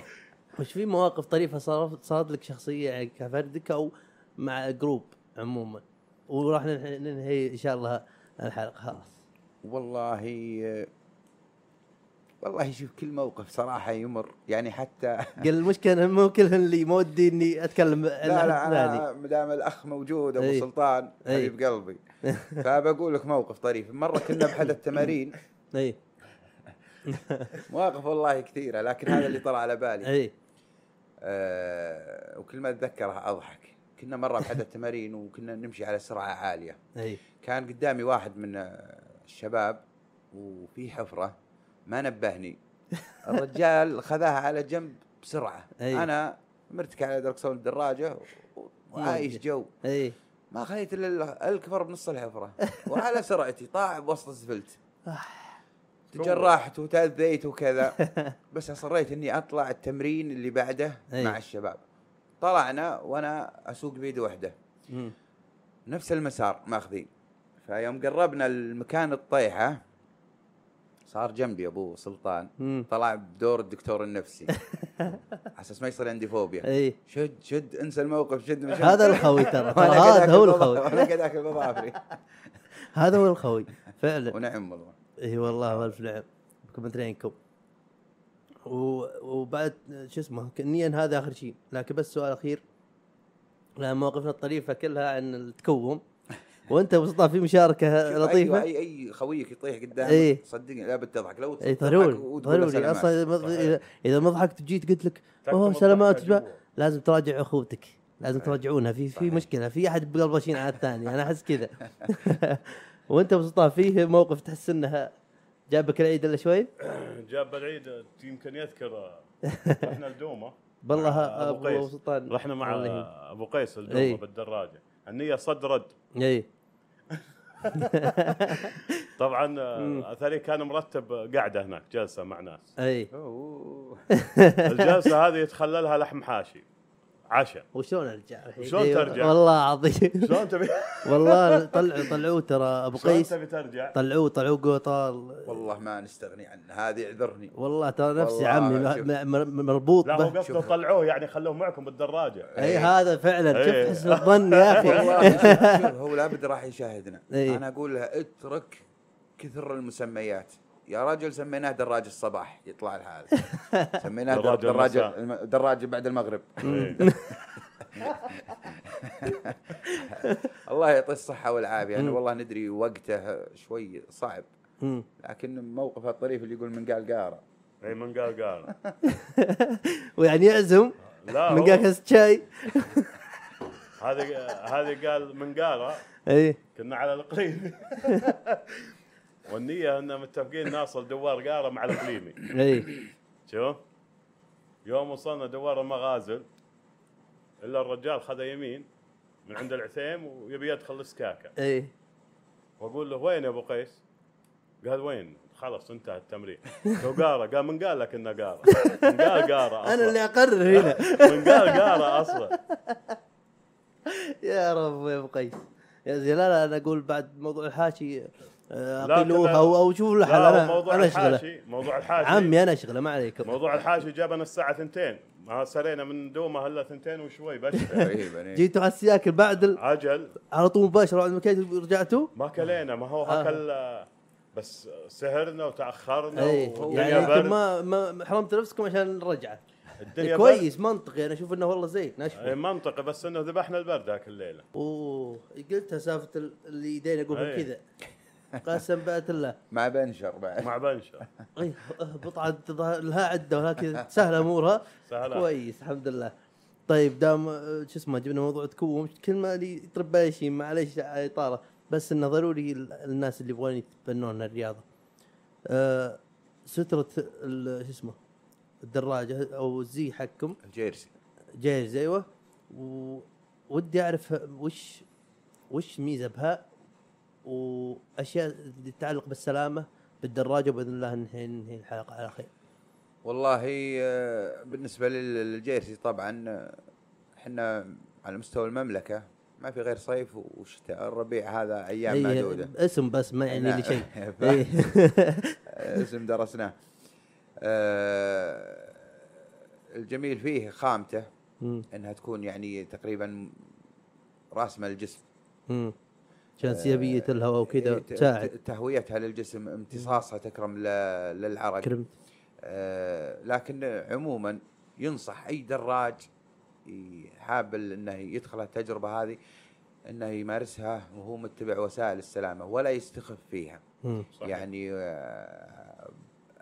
وش في مواقف طريفة صارت صارت لك شخصية يعني كفردك أو مع جروب عموما؟ وراح ننهي ننهي إن شاء الله الحلقة. خلاص. والله والله شوف كل موقف صراحة يمر. يعني حتى قال المشكلة مو كلهن اللي ما ودي إني أتكلم لا لا. أنا ما دام الأخ موجود أبو أي. سلطان. حبيب قلبي. فبقول لك موقف طريف. مرة كنا بحد التمارين. إي. مواقف والله كثيرة لكن هذا اللي طلع على بالي. إي. آه وكل ما اتذكره أضحك. كنا مرة بحد التمارين وكنا نمشي على سرعة عالية. إي. كان قدامي واحد من الشباب وفي حفرة. ما نبهني. الرجال خذاها على جنب بسرعة. أي. أنا مرتكع على دركسون الدراجة وعايش موجه. جو. اي ما خليت إلا ال- الكفر بنص الحفرة. وعلى سرعتي طاع بوسط السفلت تجرحت وتأذيت وكذا. بس أصريت إني أطلع التمرين اللي بعده أي. مع الشباب. طلعنا وأنا أسوق بيد واحدة. نفس المسار ماخذين. فيوم قربنا المكان الطيحه صار جنبي أبو سلطان. مم. طلع بدور الدكتور النفسي. على أساس ما يصير عندي فوبيا. إي. شد شد انسى الموقف شد. هذا الخوي ترى. هذا هو الخوي. وأنا قاعد اكل بظافري هذا هو الخوي فعلا. ونعم والله. إي والله والف نعم. بكم مدرينكم و- وبعد شو اسمه نيا هذا آخر شيء. لكن بس سؤال أخير. لأن مواقفنا الطريفه كلها عن التكوم. وانت ابو سلطان في مشاركة لطيفة؟ اي أي خويك يطيح قدامك إيه. صدقني لا بتضحك لو اي تضحك ضروري ضروري. أصلا اذا ما ضحكت جيت قلت لك أوه سلامات. لازم تراجع أخوتك. لازم تراجعونها. في في. مشكلة. في أحد بقلبشين على الثاني. أنا أحس كذا. وأنت ابو سلطان فيه موقف تحس إنها جابك العيد إلا شوي؟ جاب العيد يمكن يذكر. رحنا الدومة. بالله أبو أبو قيس. سلطان. رحنا مع. أبو قيس الدومة إي. بالدراجة. النية صد رد. اي طبعا آه، أثري كان مرتب قاعدة هناك جلسة مع ناس. أي. الجلسة هذه يتخللها لحم حاشي. عشاء وشلون أرجع؟ وشلون أيوة، ترجع؟ والله عظيم شلون تبي؟ والله طلعوا طلعوه ترى أبو شلون قيس. تبي ترجع؟ طلعوه طلعوه قطار والله ما نستغني عنه هذه اعذرني والله ترى نفسي عمي شوف. م- م- مربوط لا هو قصده طلعوه يعني خلوه معكم بالدراجة. اي هذا فعلا. شوف إيه. حسن الظن يا أخي. والله هو لابد راح يشاهدنا. إيه. أنا أقول له اترك كثر المسميات. يا رجل سميناه دراج الصباح يطلع الحال سميناه در- دراج دراج دراج بعد المغرب. الله يعطيه الصحة والعافية يعني. والله ندري وقته شوي صعب. لكن موقفه الطريف اللي يقول من قال قارة. إي من قال قال ويعني يعزم؟ لا من قال كاس شاي؟ هذه هذه قال من قال إي. كنا على القليمي والنية إن متفقين ناصل دوار قارة مع القليمي إي. شوف يوم وصلنا دوار المغازل إلا الرجال خذ يمين من عند العثيم ويبي يدخل السكاكه إي. وأقول له وين يا أبو قيس؟ قال وين؟ خلص انتهى التمرين. لو قاره قال من قال لك إنه قاره من قال قاره أنا اللي أصلا أقرر هنا. من قال قاره أصلا. يا رب يا أبو قيس. يا زين لا لا أنا أقول بعد موضوع الحاشي اقلوها كنا- أو شوفوا له حل أنا موضوع أنا اشغله الحاشي موضوع الحاشي. عمي أنا اشغله ما عليكم. موضوع الحاشي جابنا الساعة ثنتين. ما سرينا من دومه الا ثنتين وشوي بشر تقريبا إيه. جيتوا على السياكل بعد ال... عجل. على طول مباشرة بعد ما رجعتوا. ما كلينا ما هو آه. هكل بس سهرنا وتأخرنا والدنيا يعني ما ما حرمت نفسكم عشان نرجع. الدنيا كويس منطقي. أنا أشوف إنه والله زين. اي نشوف منطقي بس إنه ذبحنا البرد ذاك الليلة. أوه قلتها سالفه ال- اللي يدين اقولها أي. كذا. قسم بأت الله. مع بنشر بعد. مع بنشا اي اهبط عاد تظهر لها عدة ولكن سهلة أمورها. سهلة. كويس الحمد لله. طيب دام شو اسمه جبنا موضوع تكوم. كلمه اللي يطرب بالي شيء معليش على اطاله بس إنه ضروري ال- الناس اللي يبغون يتبنون الرياضة. آه سترة ال- شو اسمه الدراجة أو الزي حقكم. الجيرسي. جايز أيوه. ودي أعرف وش وش ميزة بها؟ وأشياء تتعلق بالسلامة بالدراجة باذن الله ننهي ننهي الحلقة على خير. والله آه، بالنسبة لل- للجيرسي طبعا آه، إحنا على مستوى المملكة ما في غير صيف وشتاء الربيع هذا أيام أي معدودة اسم بس ما يعني لي شيء. إيه. اسم درسناه آه، الجميل فيه خامته. إنها تكون يعني تقريبا راسمة الجسم عشان سيابية الهواء وكذا ت- تساعد. تهويتها للجسم امتصاصها تكرم للعرق. كرمت آه، لكن عموما ينصح أي دراج حاب إنه يدخل التجربة هذه إنه يمارسها وهو متبع وسائل السلامة ولا يستخف فيها. يعني آه،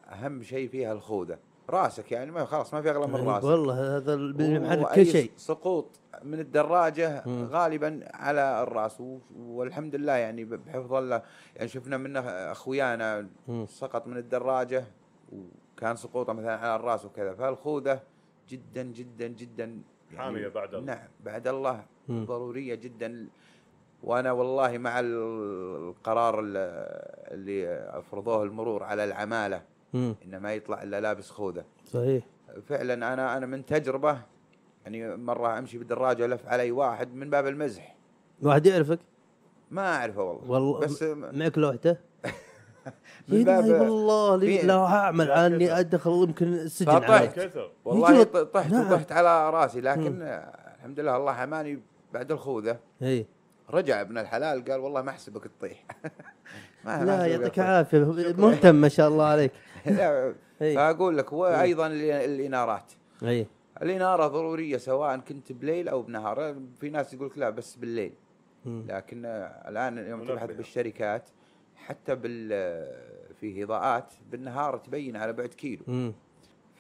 أهم شيء فيها الخوذة. راسك يعني ما خلاص ما في أغلى من راسك والله هذا اللي محرك وأي كل شيء. سقوط من الدراجة مم. غالبا على الراس والحمد لله يعني بحفظ الله يعني شفنا منه أخويانا مم. سقط من الدراجة وكان سقوطه مثلا على الراس وكذا فالخوذة جدا جدا جدا حامية بعد الله نعم بعد الله مم. ضرورية جدا وأنا والله مع ال- القرار ال- اللي أفرضوه المرور على العمالة مم. إنه ما يطلع إلا لابس خوذة. صحيح. فعلا أنا أنا من تجربة يعني مرة أمشي بالدراجة لف علي واحد من باب المزح. واحد يعرفك؟ ما أعرفه والله. والله بس معك لوحته؟ من باب- والله لا أعمل عني. أدخل يمكن السجن فطحت. كثر والله طحت نعم. وطحت على راسي لكن الحمد لله الله حماني بعد الخوذة. اي رجع ابن الحلال قال والله ما أحسبك تطيح. لا أحسبك يعطيك. العافيه مهتم ما شاء الله عليك. فأقول لك وأيضا ال- الإنارات. اي الإنارة ضرورية سواء كنت بليل أو بنهار. في ناس يقول لك لا بس بالليل. لكن الآن يوم. تبحث بالشركات حتى بال في إضاءات بالنهار تبين على بعد كيلو.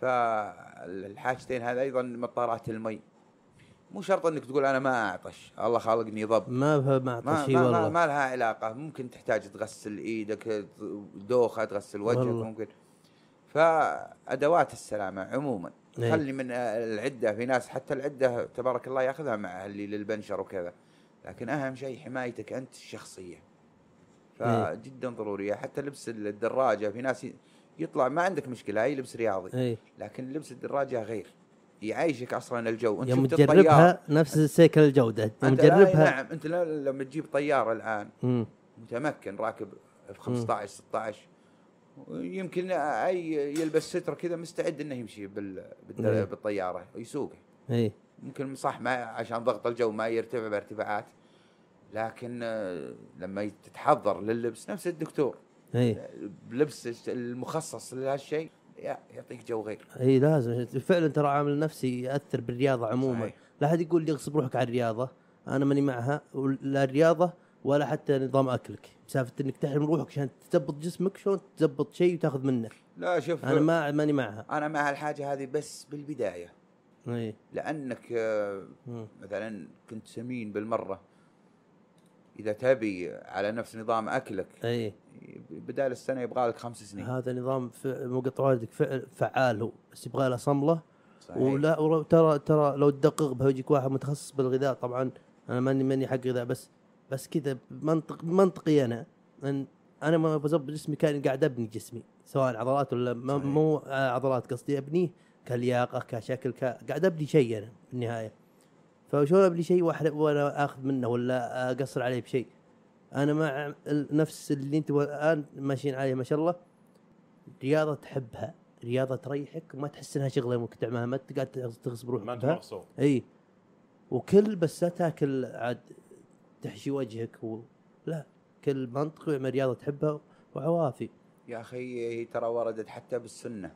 فالحاجتين هذا أيضا مطارات المي. مو شرط إنك تقول أنا ما أعطش. الله خالقني ضب. ما فهم ما, شيء ما, ما, والله. ما لها علاقة. ممكن تحتاج تغسل إيدك دوخة تغسل وجهك. ممكن. فأدوات السلامة عموما. إيه. خلي من العدة في ناس حتى العدة تبارك الله يأخذها مع اللي للبنشر وكذا. لكن أهم شيء حمايتك أنت الشخصية. إيه. فجدا ضرورية. حتى لبس الدراجة في ناس يطلع ما عندك مشكلة هاي لبس رياضي. إي. لكن لبس الدراجة غير. يعيشك أصلا الجو. أنت يوم تجربها نفس سيكل الجودة. يوم تجربها نعم. أنت لما تجيب طيارة الآن مم. متمكن راكب في 15 16 يمكن أي يلبس ستر كذا مستعد إنه يمشي إيه. بالطيارة يسوقه اي ممكن صح ما عشان ضغط الجو ما يرتفع بارتفاعات. لكن آه، لما تتحضر لللبس نفس الدكتور. اي بلبس المخصص لهالشيء يعطيك جو غير. اي لازم. فعلا ترى عامل نفسي يأثر بالرياضة عموما. صحيح. لا حد يقول لي اغصب روحك على الرياضة. أنا ماني معها لا الرياضة ولا حتى نظام أكلك. مسافه إنك تحرم روحك عشان تزبط جسمك شلون تزبط شيء وتاخذ منه؟ لا شوف أنا ما ماني معها. أنا مع الحاجة هذه بس بالبداية. إي. لأنك آه،. مثلا كنت سمين بالمرة. إذا تبي على نفس نظام أكلك إي. بدال السنة يبغى لك خمس سنين. هذا نظام مقطع والدك فعال هو. بس يبغى له صملة. صحيح. ولا ترى ترى لو تدقق به يجيك واحد متخصص بالغذاء طبعا أنا ماني ماني حق غذاء بس بس كذا منطق منطقي أنا. أن أنا ما بظبط جسمي كان قاعد أبني جسمي. سواء عضلات ولا ما. مو آه، عضلات قصدي ابنيه كلياقة كشكل ك... قاعد أبني شيء أنا في النهاية. فشلون أبني شيء؟ واحد وأنا آخذ منه ولا أقصر عليه بشيء. أنا مع نفس اللي أنت الآن ماشيين عليه ما شاء الله. رياضة تحبها رياضة تريحك وما تحس إنها شغلة ممكن تعملها ما تقعد تغصب روحك ما أنت. مغصوب. إي. وكل بس لا تاكل عاد تحشي وجهك و... لا كل منطقي واعمل رياضة تحبها وعوافي. يا أخي هي ترى وردت حتى بالسنة.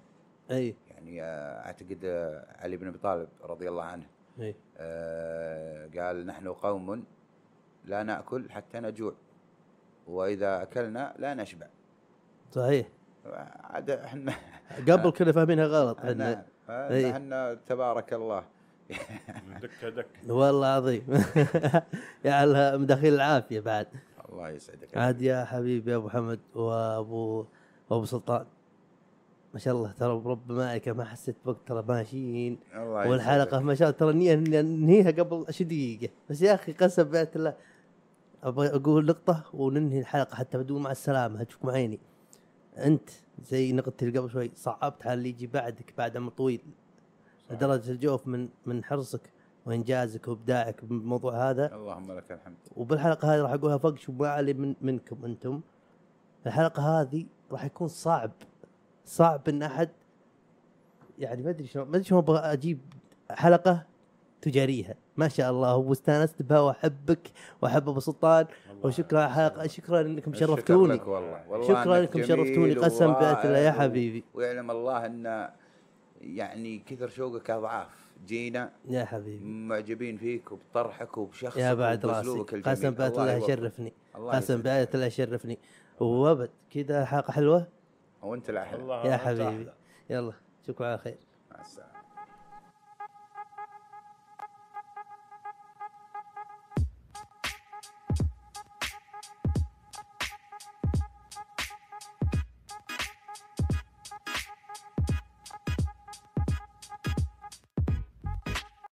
أي. يعني آه، أعتقد آه، علي بن أبي طالب رضي الله عنه. أي. آه، قال نحن قوم لا نأكل حتى نجوع وإذا أكلنا لا نشبع. صحيح. عاد إحنا قبل كنا فاهمينها غلط إحنا إحنا تبارك الله. دكة دك والله عظيم يا مداخيل العافية بعد. الله يسعدك. عاد يا حبيبي أبو حمد وأبو وأبو سلطان. ما شاء الله ترى برب مائكة ما حسيت بوقت ترى ماشيين. الله والحلقة يسعدك. ما شاء الله ترى نية ننهيها قبل 20 دقيقة. بس يا أخي قسم بالله الله أبغى أقول نقطة وننهي الحلقة حتى بدون مع السلامة. أشوفكم عيني. أنت زي نقطتي قبل شوي صعبت على اللي يجي بعدك بعد عمر طويل. لدرجة الجوف من من حرصك وإنجازك وإبداعك بالموضوع هذا. اللهم لك الحمد. وبالحلقة هذه راح أقولها فوق شو ما علي من منكم أنتم. الحلقة هذه راح يكون صعب. صعب إن أحد يعني ما أدري شلون ما أدري شلون أبغى أجيب حلقة تجاريها. ما شاء الله واستأنست بها وأحبك وأحب أبو سلطان. وشكرا الحلقة شكرا إنكم شرفتوني لك والله. والله شكرا إنكم شرفتوني. قسم بالله يا حبيبي. ويعلم الله أن يعني كثر شوقك أضعاف. جينا يا حبيبي. معجبين فيك وبطرحك وبشخصك يا بعد راسي. قسم بالله الله. يشرفني. قسم. بالله الله يشرفني. وابد كذا حلقة حلوة؟ وانت الأحلى. يا حبيبي. يلا اشوفكم على خير. مع السلامة.